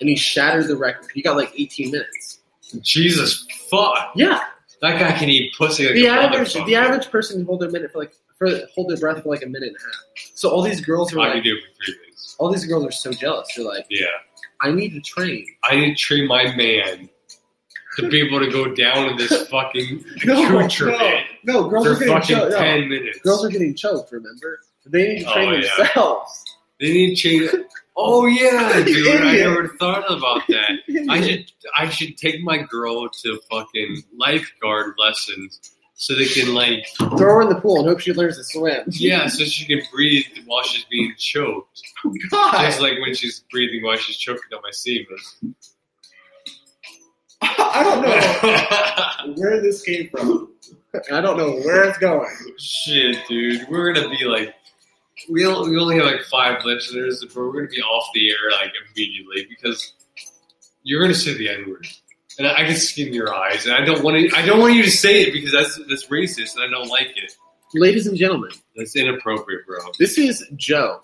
And he shattered the record. He got like 18 minutes. Jesus fuck! Yeah. That guy can eat pussy like The average the average person can hold their minute for like for hold their breath for like a minute and a half. So all these girls are I can like do it for three days. all these girls are so jealous. They're like, Yeah, I need to train. I need to train my man to be able to go down in this fucking No, no, no, girls for are getting fucking choked. No, ten minutes. girls are getting choked. Remember, they need to Oh, train yeah. themselves. They need to change. Oh yeah, dude! I never thought about that. I should I should take my girl to fucking lifeguard lessons so they can like Throw her in the pool and hope she learns to swim. yeah, so she can breathe while she's being choked, Oh, God. just like when she's breathing while she's choking on my semen. I don't know where this came from. I don't know where it's going. Shit, dude, we're gonna be like. We only, we only have like five listeners, but we're gonna be off the air like immediately because you're gonna say the N word, and I, I can see in your eyes, and I don't want to. I don't want you to say it because that's that's racist, and I don't like it. Ladies and gentlemen, That's inappropriate, bro. this is Joe.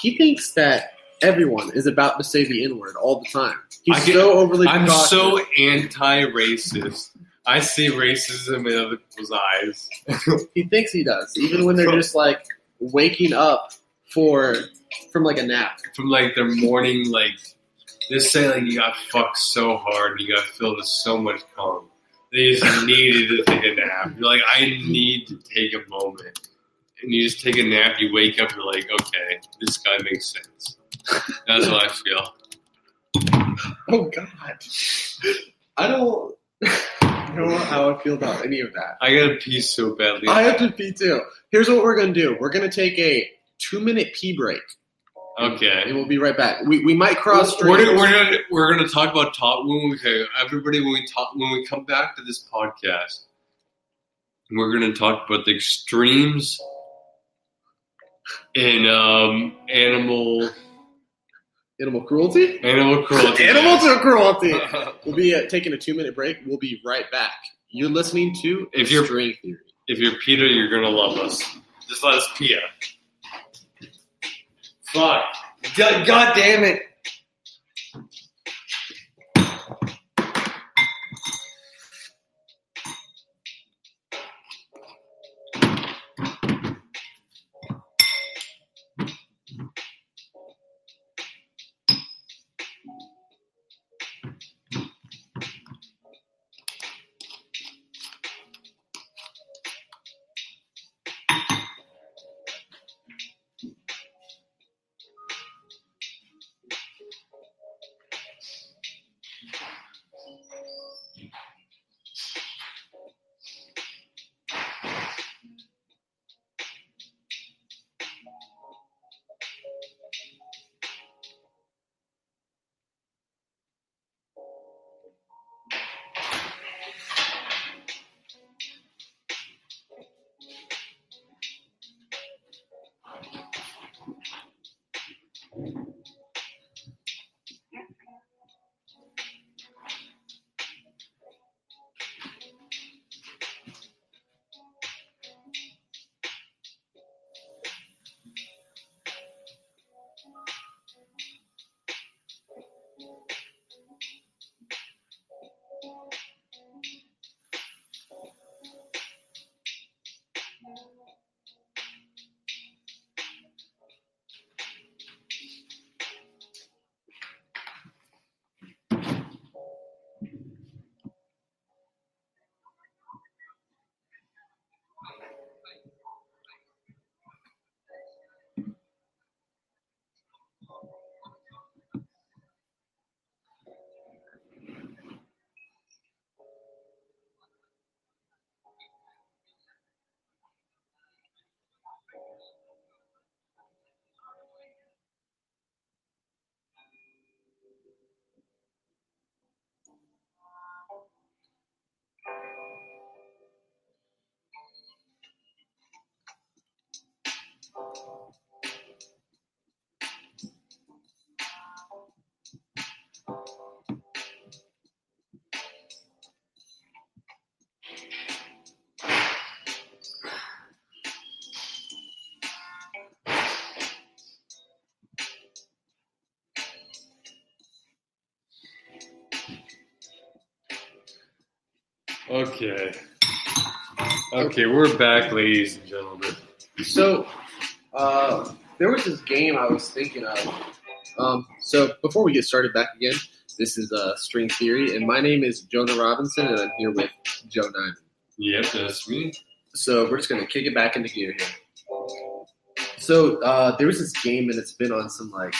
He thinks that everyone is about to say the N word all the time. He's get- so overly I'm cautious. so anti-racist. I see racism in other people's eyes. He thinks he does, even when they're just like waking up for from like a nap. From like their morning, like they say, like you got fucked so hard, and you got filled with so much cum. They just needed to take a nap. You're like, I need to take a moment, and you just take a nap. You wake up, you're like, okay, this guy makes sense. That's what I feel. Oh God, I don't. Know how I feel about any of that. I gotta pee so badly. I have to pee too. Here's what we're gonna do. We're gonna take a two minute pee break, and okay. we'll be right back. We, we might cross We're, gonna- we're gonna we're gonna talk about top when we okay, everybody when we talk when we come back to this podcast. We're gonna talk about the extremes in um, animal Animal cruelty. animal cruelty. Animal to cruelty. We'll be uh, taking a two minute break. We'll be right back. You're listening to If you're- String Theory. if you're PETA, you're gonna love us. Just let us PETA. Fuck. God, God damn it. Okay. Okay, we're back, ladies and gentlemen. So, uh, there was this game I was thinking of. Um, so before we get started back again, this is uh, String Theory, and my name is Jonah Robinson, and I'm here with Joe Nyman. Yep, that's me. So we're just gonna kick it back into gear here. So uh, there was this game, and it's been on some like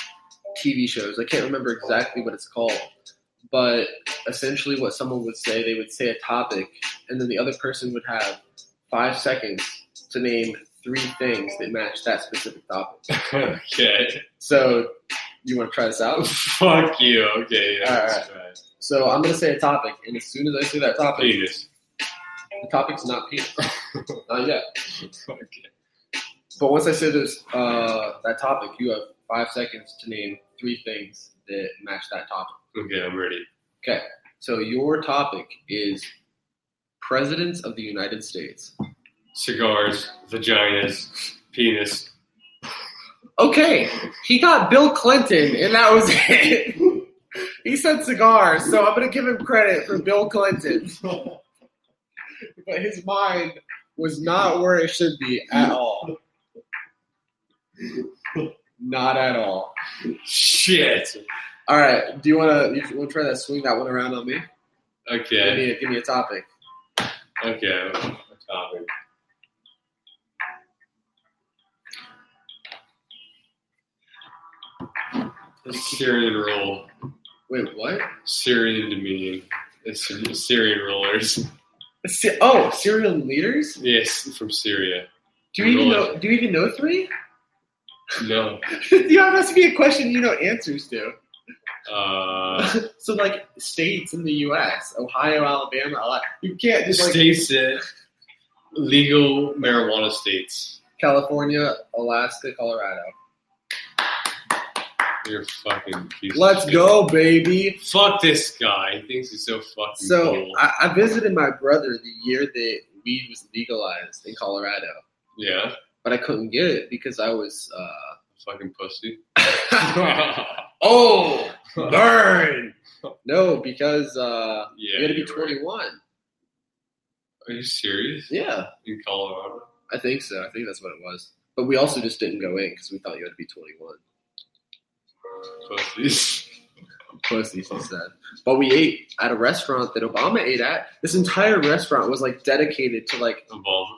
TV shows. I can't remember exactly what it's called, but essentially, what someone would say, they would say a topic, and then the other person would have five seconds to name three things that match that specific topic. okay. So, you want to try this out? Fuck you. Okay, yeah, All let's try. So I'm gonna say a topic, and as soon as I say that topic, Penis. the topic's not penis. not yet. Okay. But once I say this, uh, that topic, you have five seconds to name three things that match that topic. Okay, I'm ready. Okay. So your topic is presidents of the United States. Cigars, vaginas, penis. Okay, he got Bill Clinton, and that was it. he said cigars, so I'm gonna give him credit for Bill Clinton. but his mind was not where it should be at all. Not at all. Shit. All right. Do you want to? You want to try that? Swing that one around on me. Give Okay. me, a, give me a topic. Okay. A topic. Syrian roll. Wait, what? Syrian. It's Syrian rollers. Se- Oh, Syrian leaders? Yes, from Syria. Do you even know? Do you even know three? No. you know, that has to be a question you know answers to. Uh, so, like states in the U.S., Ohio, Alabama, Ala- you can't just like states that legal marijuana states. California, Alaska, Colorado. You're fucking piece Let's shit. go, baby. Fuck this guy. He thinks he's so fucking So cool. I, I visited my brother the year that weed was legalized in Colorado, yeah, but I couldn't get it because I was. Uh, fucking pussy. oh, burn! No, because uh, Yeah, you got to be you're right. 21. Are you serious? Yeah, In Colorado? I think so. I think that's what it was. But we also just didn't go in because we thought you had to be 21. Pussies. Pussies, he said. But we ate at a restaurant that Obama ate at. This entire restaurant was like dedicated to like Obama.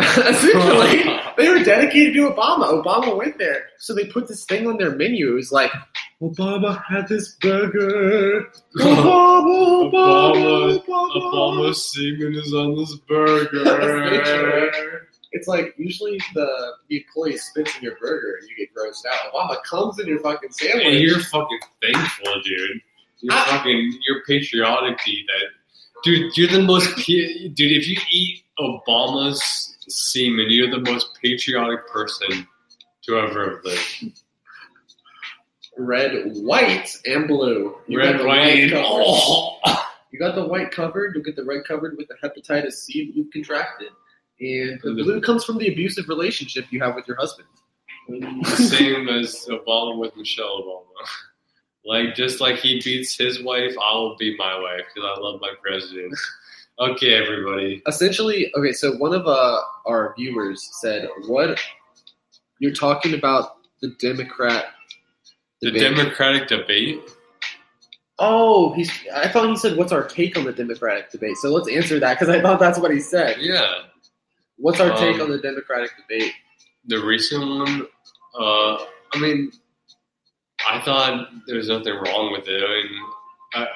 Essentially they were dedicated to Obama. Obama went there, so they put this thing on their menu. It was like Obama had this burger. Obama, Obama, Obama. Obama semen is on this Essentially. burger. It's like usually the, the employee spits in your burger and you get grossed out. Obama comes in your fucking sandwich. and you're fucking thankful, dude. You're Ah. fucking, you're patriotic to eat that. Dude, you're the most, pa- dude, if you eat Obama's semen, you're the most patriotic person to ever have lived. red, white, and blue. You Red, white, oh! You got the white covered. You'll get the red covered with the hepatitis C that you've contracted, and the the- blue comes from the abusive relationship you have with your husband. Same as Obama with Michelle Obama. Like, just like he beats his wife, I will beat my wife because I love my president. Okay, everybody. Essentially, okay. So one of uh, our viewers said, "What you're talking about the Democrat." The debate." Democratic debate? Oh, he's. I thought he said, "What's our take on the Democratic debate?" So let's answer that because I thought that's what he said. Yeah. What's our take Um, on the Democratic debate? The recent one, uh, I mean, I thought there was nothing wrong with it. I mean, I,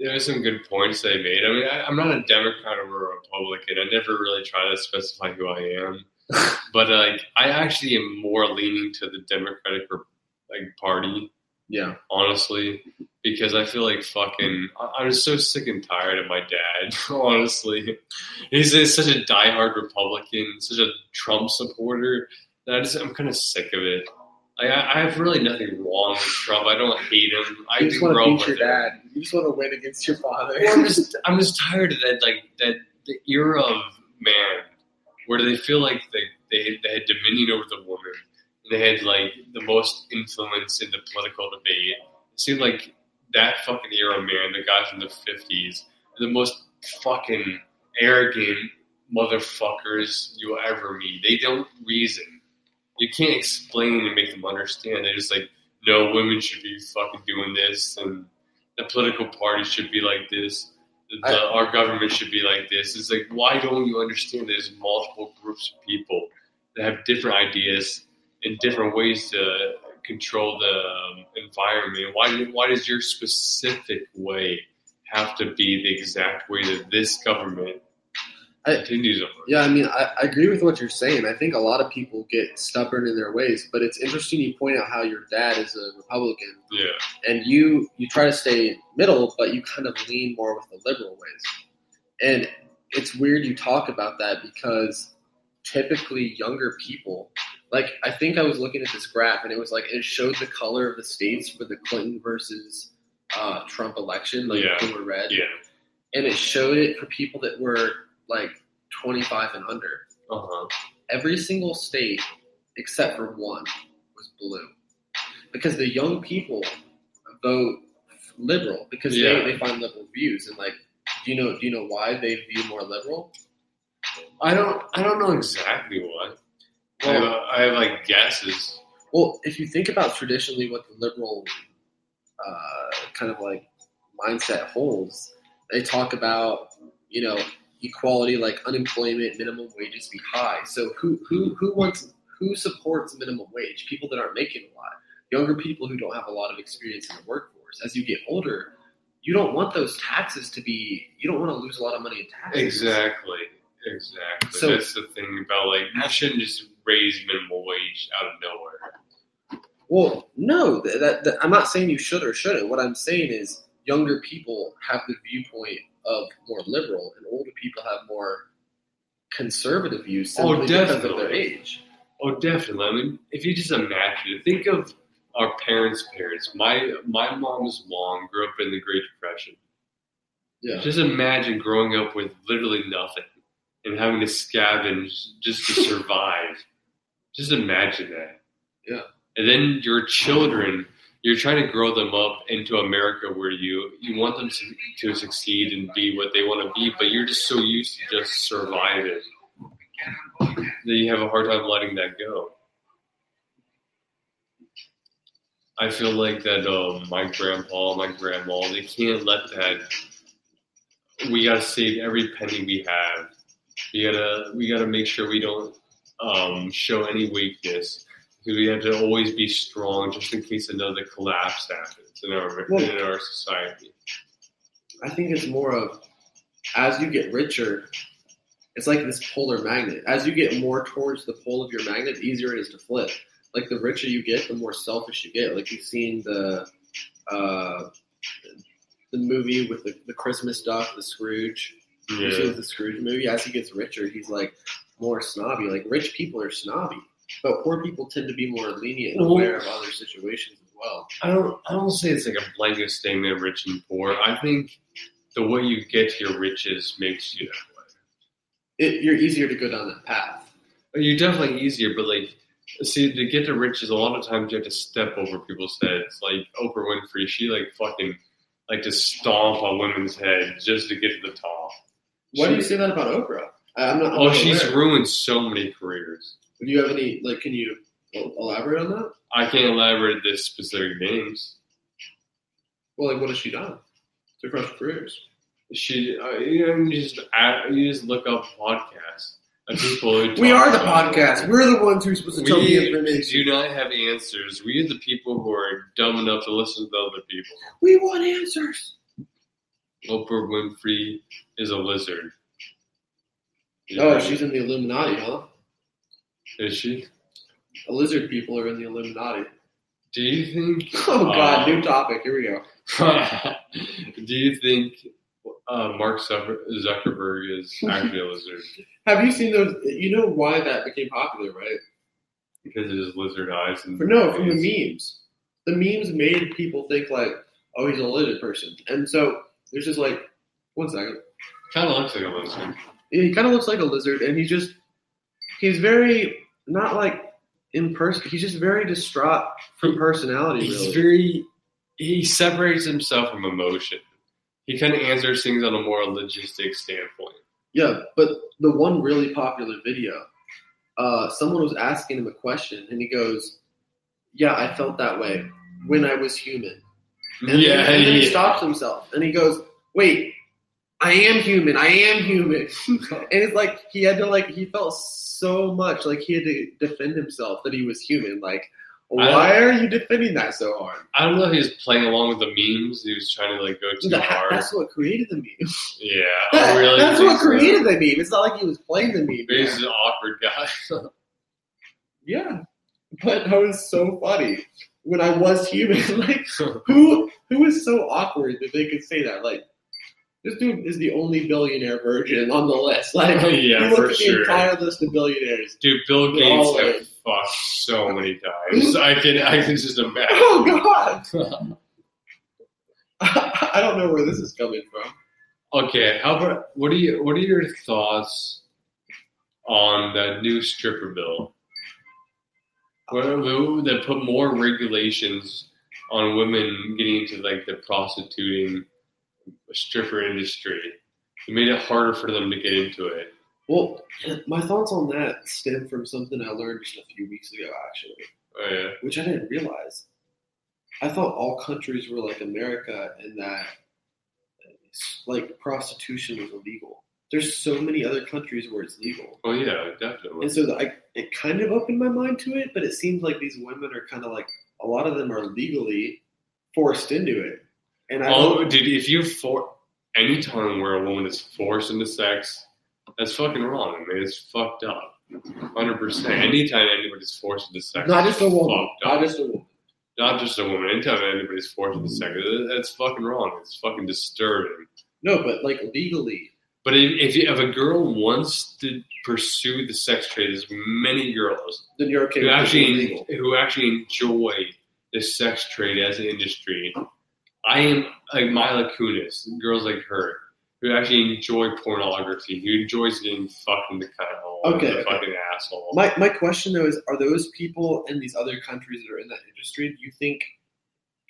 there were some good points they made. I mean, I, I'm not a Democrat or a Republican. I never really try to specify who I am. but like, I actually am more leaning to the Democratic like party Yeah, honestly, because I feel like fucking. I- I'm so sick and tired of my dad. Honestly, he's a- such a diehard Republican, such a Trump supporter that I just I'm kind of sick of it. Like, I, I have really nothing wrong with Trump. I don't hate him. I you just want to beat your him. dad. You just want to win against your father. Well, I'm just I'm just tired of that like that the era of man where they feel like they they, they had dominion over the woman. They had like the most influence in the political debate. It seemed like that fucking era of man, the guys from the fifties, the most fucking arrogant motherfuckers you'll ever meet. They don't reason. You can't explain and make them understand. They're just like, no, women should be fucking doing this, and the political party should be like this. The, I- our government should be like this. It's like, why don't you understand? There's multiple groups of people that have different ideas and different ways to control the um, environment. Why? Why does your specific way have to be the exact way that this government I- continues on? Yeah, I mean, I, I agree with what you're saying. I think a lot of people get stubborn in their ways, but it's interesting you point out how your dad is a Republican Yeah. and you you try to stay middle, but you kind of lean more with the liberal ways. And it's weird you talk about that because typically younger people, like I think I was looking at this graph and it was like it showed the color of the states for the Clinton versus uh, Trump election, like Yeah. they were red, Yeah. and it showed it for people that were like 25 and under Uh huh. every single state except for one was blue because the young people vote liberal because Yeah. they, they find liberal views and like do you know do you know why they view more liberal I don't. I don't know exactly what. I, have, I have like guesses. well if you think about traditionally what the liberal uh, kind of like mindset holds they talk about you know equality like unemployment minimum wages be high so who who who wants who supports minimum wage people that aren't making a lot younger people who don't have a lot of experience in the workforce as you get older you don't want those taxes to be. You don't want to lose a lot of money in taxes. Exactly. Exactly. So- That's the thing about like you shouldn't just raise minimum wage out of nowhere. Well, no, th- that, that I'm not saying you should or shouldn't. What I'm saying is younger people have the viewpoint of more liberal, and older people have more conservative views Oh, simply because of their age. Oh, definitely. I mean, if you just imagine, it, think of our parents' parents. My my mom's mom grew up in the Great Depression. Yeah. Just imagine growing up with literally nothing and having to scavenge just to survive. just imagine that. Yeah. And then your children, you're trying to grow them up into America where you you want them to, to succeed and be what they want to be, but you're just so used to just surviving that you have a hard time letting that go. I feel like that um, my grandpa, my grandma, they can't let that. We gotta save every penny we have. We gotta we gotta make sure we don't um, show any weakness because we have to always be strong just in case another collapse happens in our Well- in our society. I think it's more of as you get richer, it's like this polar magnet. As you get more towards the pole of your magnet, the easier it is to flip. Like the richer you get, the more selfish you get. Like you've seen the uh, the movie with the, the Christmas duck, the Scrooge. Yeah. the Scrooge movie, as he gets richer, he's like more snobby. Like rich people are snobby, but poor people tend to be more lenient and aware of other situations as well. I don't. I don't say it's like a blanket statement, of rich and poor. I think the way you get to your riches makes you that way. It, you're easier to go down that path. Oh, you're definitely easier, but like, see, to get to riches, a lot of times you have to step over people's heads. Like Oprah Winfrey, she like fucking like to stomp on women's heads just to get to the top. Why do you say that about Oprah? I'm not. I'm Oh, not she's ruined so many careers. Do you have any like? Can you elaborate on that? I can't elaborate the specific names. Well, like what has she done to crush careers? She, uh, you, know, you just add, you just look up podcasts and people. Who We are the about it. podcast. We're the ones who are supposed to tell the We information. do not have answers. We are the people who are dumb enough to listen to other people. We want answers. Oprah Winfrey is a lizard. Oh, she's in the Illuminati, huh? Is she? The lizard people are in the Illuminati. Do you think? Oh God, Um, new topic. Here we go. do you think uh, Mark Zuckerberg is actually a lizard Have you seen those? You know why that became popular, right? because of his lizard eyes? And no, from the memes. The memes made people think like, oh, he's a lizard person, and so there's just like, one second. kind of looks like a lizard. he kind of looks like a lizard, and he just he's very not like in person. He's just very distraught from personality. He's Really, very. He separates himself from emotion. He kind of answers things on a more logistic standpoint. yeah. But the one really popular video, uh, someone was asking him a question, and he goes, "Yeah, I felt that way when I was human." And yeah, then, and then he stops himself, and he goes, "Wait." I am human. I am human. and it's like he had to like he felt so much like he had to defend himself that he was human. Like, why are you defending that so hard? I don't know if he was playing along with the memes. He was trying to like go too That- hard. that's what created the meme. Yeah, That- really that's what so. created the meme. It's not like he was playing the meme. He's an awkward guy. Yeah, but that was so funny when I was human. like, who who is so awkward that they could say that? Like, this dude is the only billionaire virgin on the list. Like, Yeah, you look for at the sure. entire list of billionaires. Dude, Bill Gates all have fucked so many times. I can I can just imagine. Oh God! I don't know where this is coming from. Okay, how about what are you what are your thoughts on that new stripper bill? What that put more regulations on women getting into like the prostituting stripper industry. It made it harder for them to get into it. Well, my thoughts on that stem from something I learned just a few weeks ago, actually, Oh, yeah. which I didn't realize. I thought all countries were like America and that like prostitution was illegal. There's so many other countries where it's legal. Oh yeah, definitely. And so the, I, it kind of opened my mind to it, but it seems like these women are kind of like a lot of them are legally forced into it. And I Oh, dude, if you for any time where a woman is forced into sex, that's fucking wrong. I mean, it's fucked up. Hundred percent. Anytime anybody's forced into sex, not just a woman, not just a woman. Not just a woman. Anytime anybody's forced into sex, that's fucking wrong. It's fucking disturbing. No, but like legally, But if if, you, if a girl wants to pursue the sex trade, there's many girls then you're okay who with it being actually who actually enjoy the sex trade as an industry. I am like Mila Kunis, girls like her, who actually enjoy pornography, who enjoys getting fucked in the cuthole, Okay, the okay. fucking asshole. My my question though is: Are those people in these other countries that are in that industry? Do you think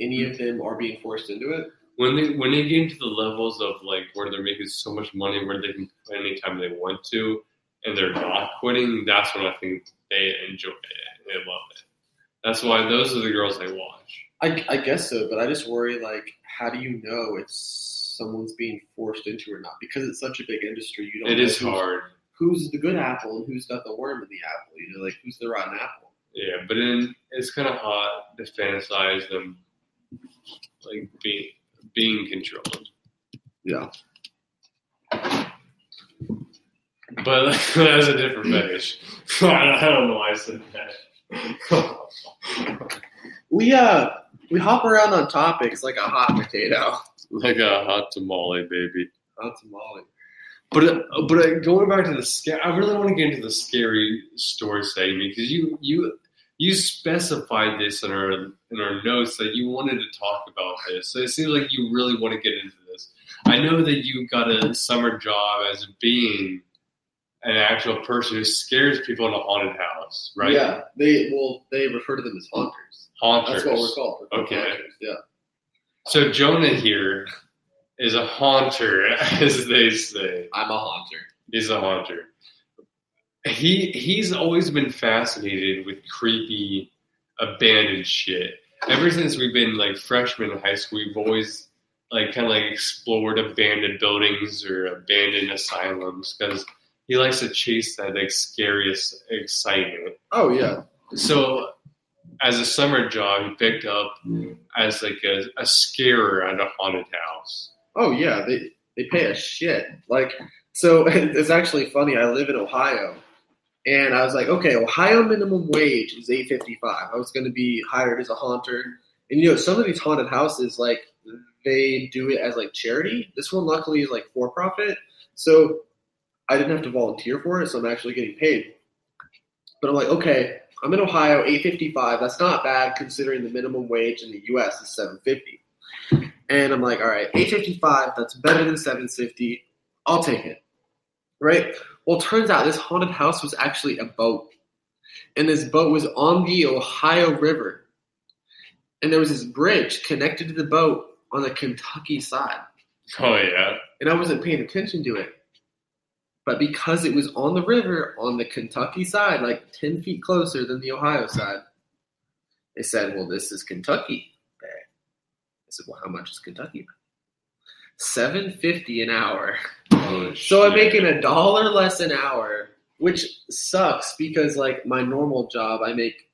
any of them are being forced into it? when they when they get into the levels of like where they're making so much money, where they can quit anytime they want to, and they're not quitting, that's when I think they enjoy it. They love it. That's why those are the girls I watch. I, I guess so, but I just worry like, how do you know if someone's being forced into it or not? Because it's such a big industry, you don't. It know is who's, hard. Who's the good apple and who's got the worm in the apple? You know, like who's the rotten apple? Yeah, but then it's kind of hot to fantasize them like being being controlled. Yeah. But that's a different fetish. I don't, I don't know why I said that. We uh we hop around on topics like a hot potato. like a hot tamale, baby. Hot tamale. But uh, but uh, going back to the scare, I really want to get into the scary story segment because you you you specified this in our in our notes that you wanted to talk about this. So it seems like you really want to get into this. I know that you got a summer job as being an actual person who scares people in a haunted house, right? Yeah. They well they refer to them as haunters. Haunters. That's what we're called. We're Okay. haunters, Yeah. So Jonah here is a haunter, as they say. I'm a haunter. He's a haunter. He he's always been fascinated with creepy, abandoned shit. Ever since we've been like freshmen in high school, we've always like kind of like explored abandoned buildings or abandoned asylums because he likes to chase that like scariest excitement. Oh yeah. So, as a summer job, he picked up mm. as like a, a scarer at a haunted house. Oh yeah, they they pay a shit. Like so it's actually funny. I live in Ohio, and I was like, okay, Ohio minimum wage is eight fifty five. I was going to be hired as a haunter, and you know some of these haunted houses like they do it as like charity. This one luckily is like for profit, so I didn't have to volunteer for it, so I'm actually getting paid. But I'm like, okay, I'm in Ohio, eight fifty five. That's not bad considering the minimum wage in the U.S. is seven fifty. And I'm like, all right, 855, that's better than 750. I'll take it. Right? Well, turns out this haunted house was actually a boat. And this boat was on the Ohio River. And there was this bridge connected to the boat on the Kentucky side. Oh yeah, And I wasn't paying attention to it. But because it was on the river on the Kentucky side, like 10 feet closer than the Ohio side, they said, well, this is Kentucky. I said, well, how much is Kentucky? Seven fifty an hour. oh, So I'm making a dollar less an hour, which sucks because like my normal job, I make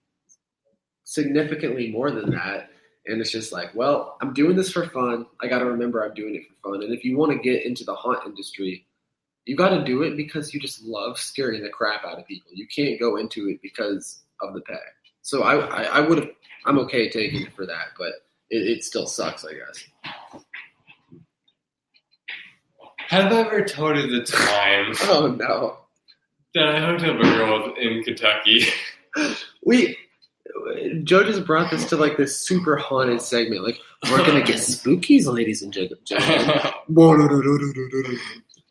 significantly more than that. And it's just like, well, I'm doing this for fun. I got to remember I'm doing it for fun. And if you want to get into the haunt industry, you got to do it because you just love scaring the crap out of people. You can't go into it because of the pay. So I, I, I would have, I'm okay taking it for that, but it, it still sucks, I guess. Have I ever told you the time Oh no. that I hooked up a girl in Kentucky? We Joe just brought this to like this super haunted segment. Like we're gonna get spookies, ladies and gentlemen.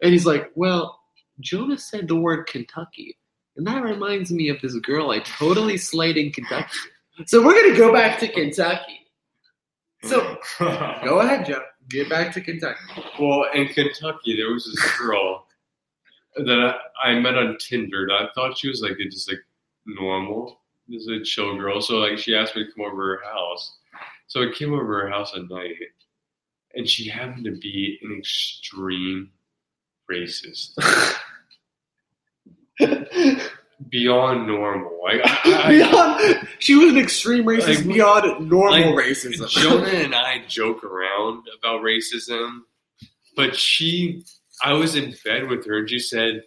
and he's like, "Well, Jonah said the word Kentucky, and that reminds me of this girl I totally slayed in Kentucky. So we're gonna go back to Kentucky. So go ahead, Joe. Get back to Kentucky. well, in Kentucky, there was this girl that I, I met on Tinder. And I thought she was like a, just like normal, just a chill girl. So like she asked me to come over to her house. So I came over to her house at night, and she happened to be an extreme racist. beyond normal. I, beyond, she was an extreme racist Like, beyond normal like, racism. Jonah and I joke around about racism, but she, I was in bed with her and she said,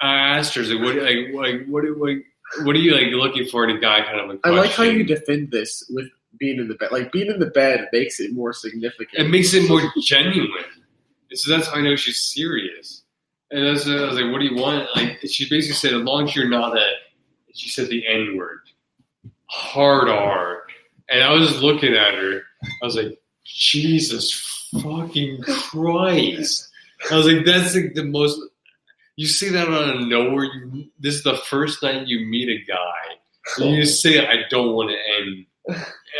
I asked her, like, what, like, like, what, what, what are you like looking for in a guy? Kind of a I like how you defend this with being in the bed. Like being in the bed makes it more significant. It makes it more genuine. So that's how I know she's serious. And that's, I was like, what do you want? Like, she basically said, as long as you're not a, she said the N word, hard R. And I was looking at her, I was like, Jesus fucking Christ. I was like, that's like the most, you see that out of nowhere. You, this is the first night you meet a guy. And you say, I don't want to end.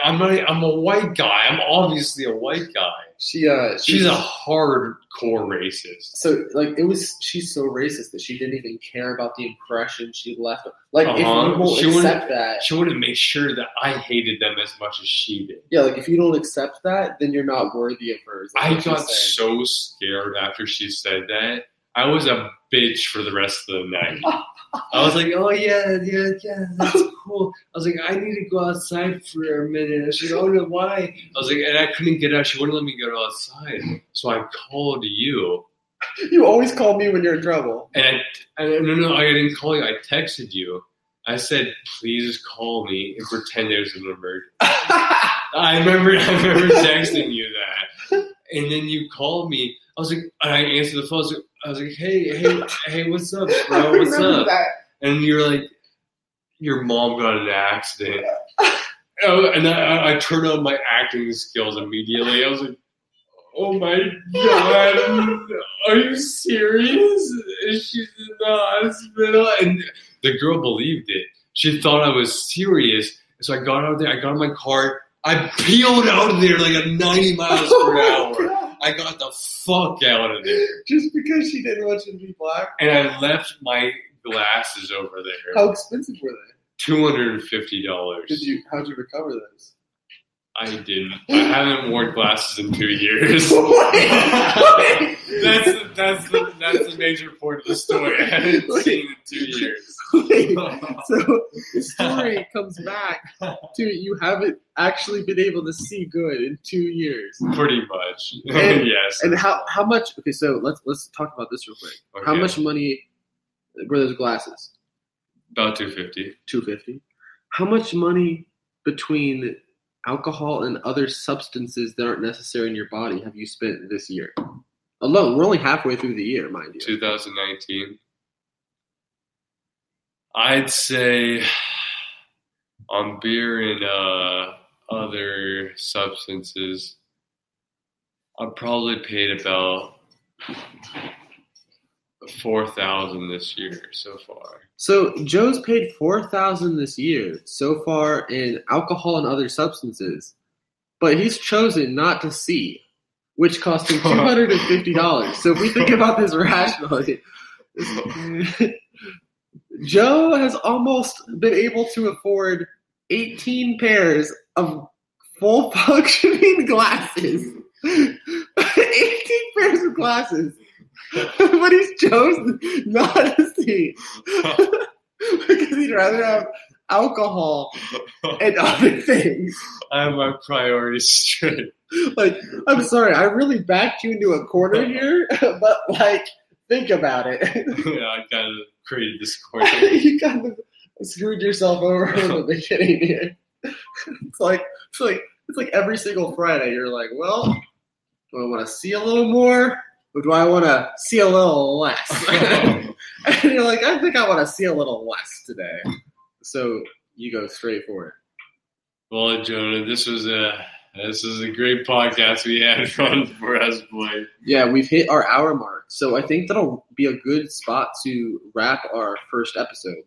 I'm not, I'm a white guy. I'm obviously a white guy. she uh She's a hardcore racist. so like it was she's so racist that she didn't even care about the impression she left. Like if Uh-huh. you won't She accept that, She wanted to make sure that I hated them as much as she did. yeah, like if you don't accept that, then you're not worthy of hers. I got so scared after she said that. I was a bitch for the rest of the night. I was like, oh yeah, yeah, yeah, that's cool. I was like, I need to go outside for a minute. And she's like, oh no, why? I was like, and I couldn't get out. She wouldn't let me go outside. So I called you. You always call me when you're in trouble. And I, I no, no, I didn't call you. I texted you. I said, please call me and pretend there's an emergency. I remember, I remember texting you that, and then you called me. I was like, I answered the phone. I was like, I was like hey, hey, hey, what's up, bro? What's up? that. And you're like, your mom got in an accident. Oh, and I, I turned on my acting skills immediately. I was like, oh my god, are you serious? She's in the hospital. And the girl believed it. She thought I was serious. So I got out there, I got in my car, I peeled out of there like a 90 miles Oh per my hour. I got the fuck out of there. Just because she didn't want you to be black. And I left my glasses over there. How expensive were they? Two hundred and fifty dollars. Did you? How'd you recover those? I didn't. I haven't worn glasses in two years. Wait, that's that's the that's the major point of the story. I haven't seen in two years. wait. So the story comes back to you haven't actually been able to see good in two years. Pretty much. And- yes. And how how much? Okay, so let's let's talk about this real quick. How much money were those glasses? About two fifty. Two fifty. How much money between alcohol and other substances that aren't necessary in your body have you spent this year alone? We're only halfway through the year, mind you. 2019. I'd say on beer and uh, other substances, I probably paid about four thousand this year so far. So Joe's paid four thousand this year so far in alcohol and other substances, but he's chosen not to see, which cost him two hundred and fifty dollars. So if we think about this rationally, Joe has almost been able to afford eighteen pairs of full functioning glasses. eighteen pairs of glasses. but he's chosen not to see because he'd rather have alcohol and other things. I have my priorities straight. Like, I'm sorry, I really backed you into a corner here, but like, think about it. yeah, I kind of created this corner. you kind of screwed yourself over in the beginning here. It's like it's like it's like every single Friday you're like, well, do I want to see a little more? Or do I want to see a little less? and you're like, I think I want to see a little less today. So you go straight for it. Well, Jonah, this was a this was a great podcast we had fun for us, boy. Yeah, we've hit our hour mark. So I think that'll be a good spot to wrap our first episode.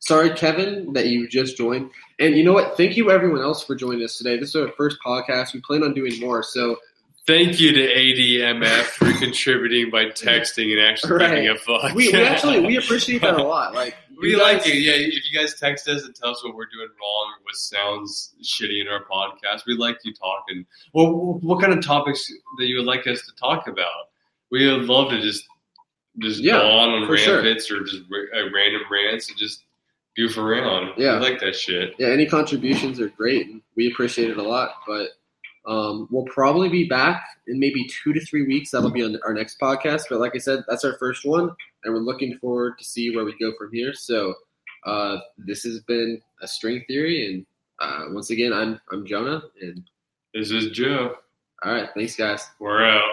Sorry, Kevin, that you just joined. And you know what? Thank you, everyone else, for joining us today. This is our first podcast. We plan on doing more. So Thank you to ADMF for contributing by texting and actually Right. giving a fuck. we, we actually we appreciate that a lot. Like We you like it. Yeah, if you guys text us and tell us what we're doing wrong or what sounds shitty in our podcast, we like you talking. Well, what kind of topics that you would like us to talk about? We would love to just just Yeah, go on on for sure. or just ra- uh, random rants and just goof around. Yeah. I like that shit. yeah, any contributions are great, and we appreciate it a lot. But um, we'll probably be back in maybe two to three weeks. That'll be on our next podcast. But like I said, that's our first one, and we're looking forward to see where we go from here. So uh, this has been a string theory, and uh, once again, I'm I'm Jonah, and This is Joe. all right, thanks guys. We're out.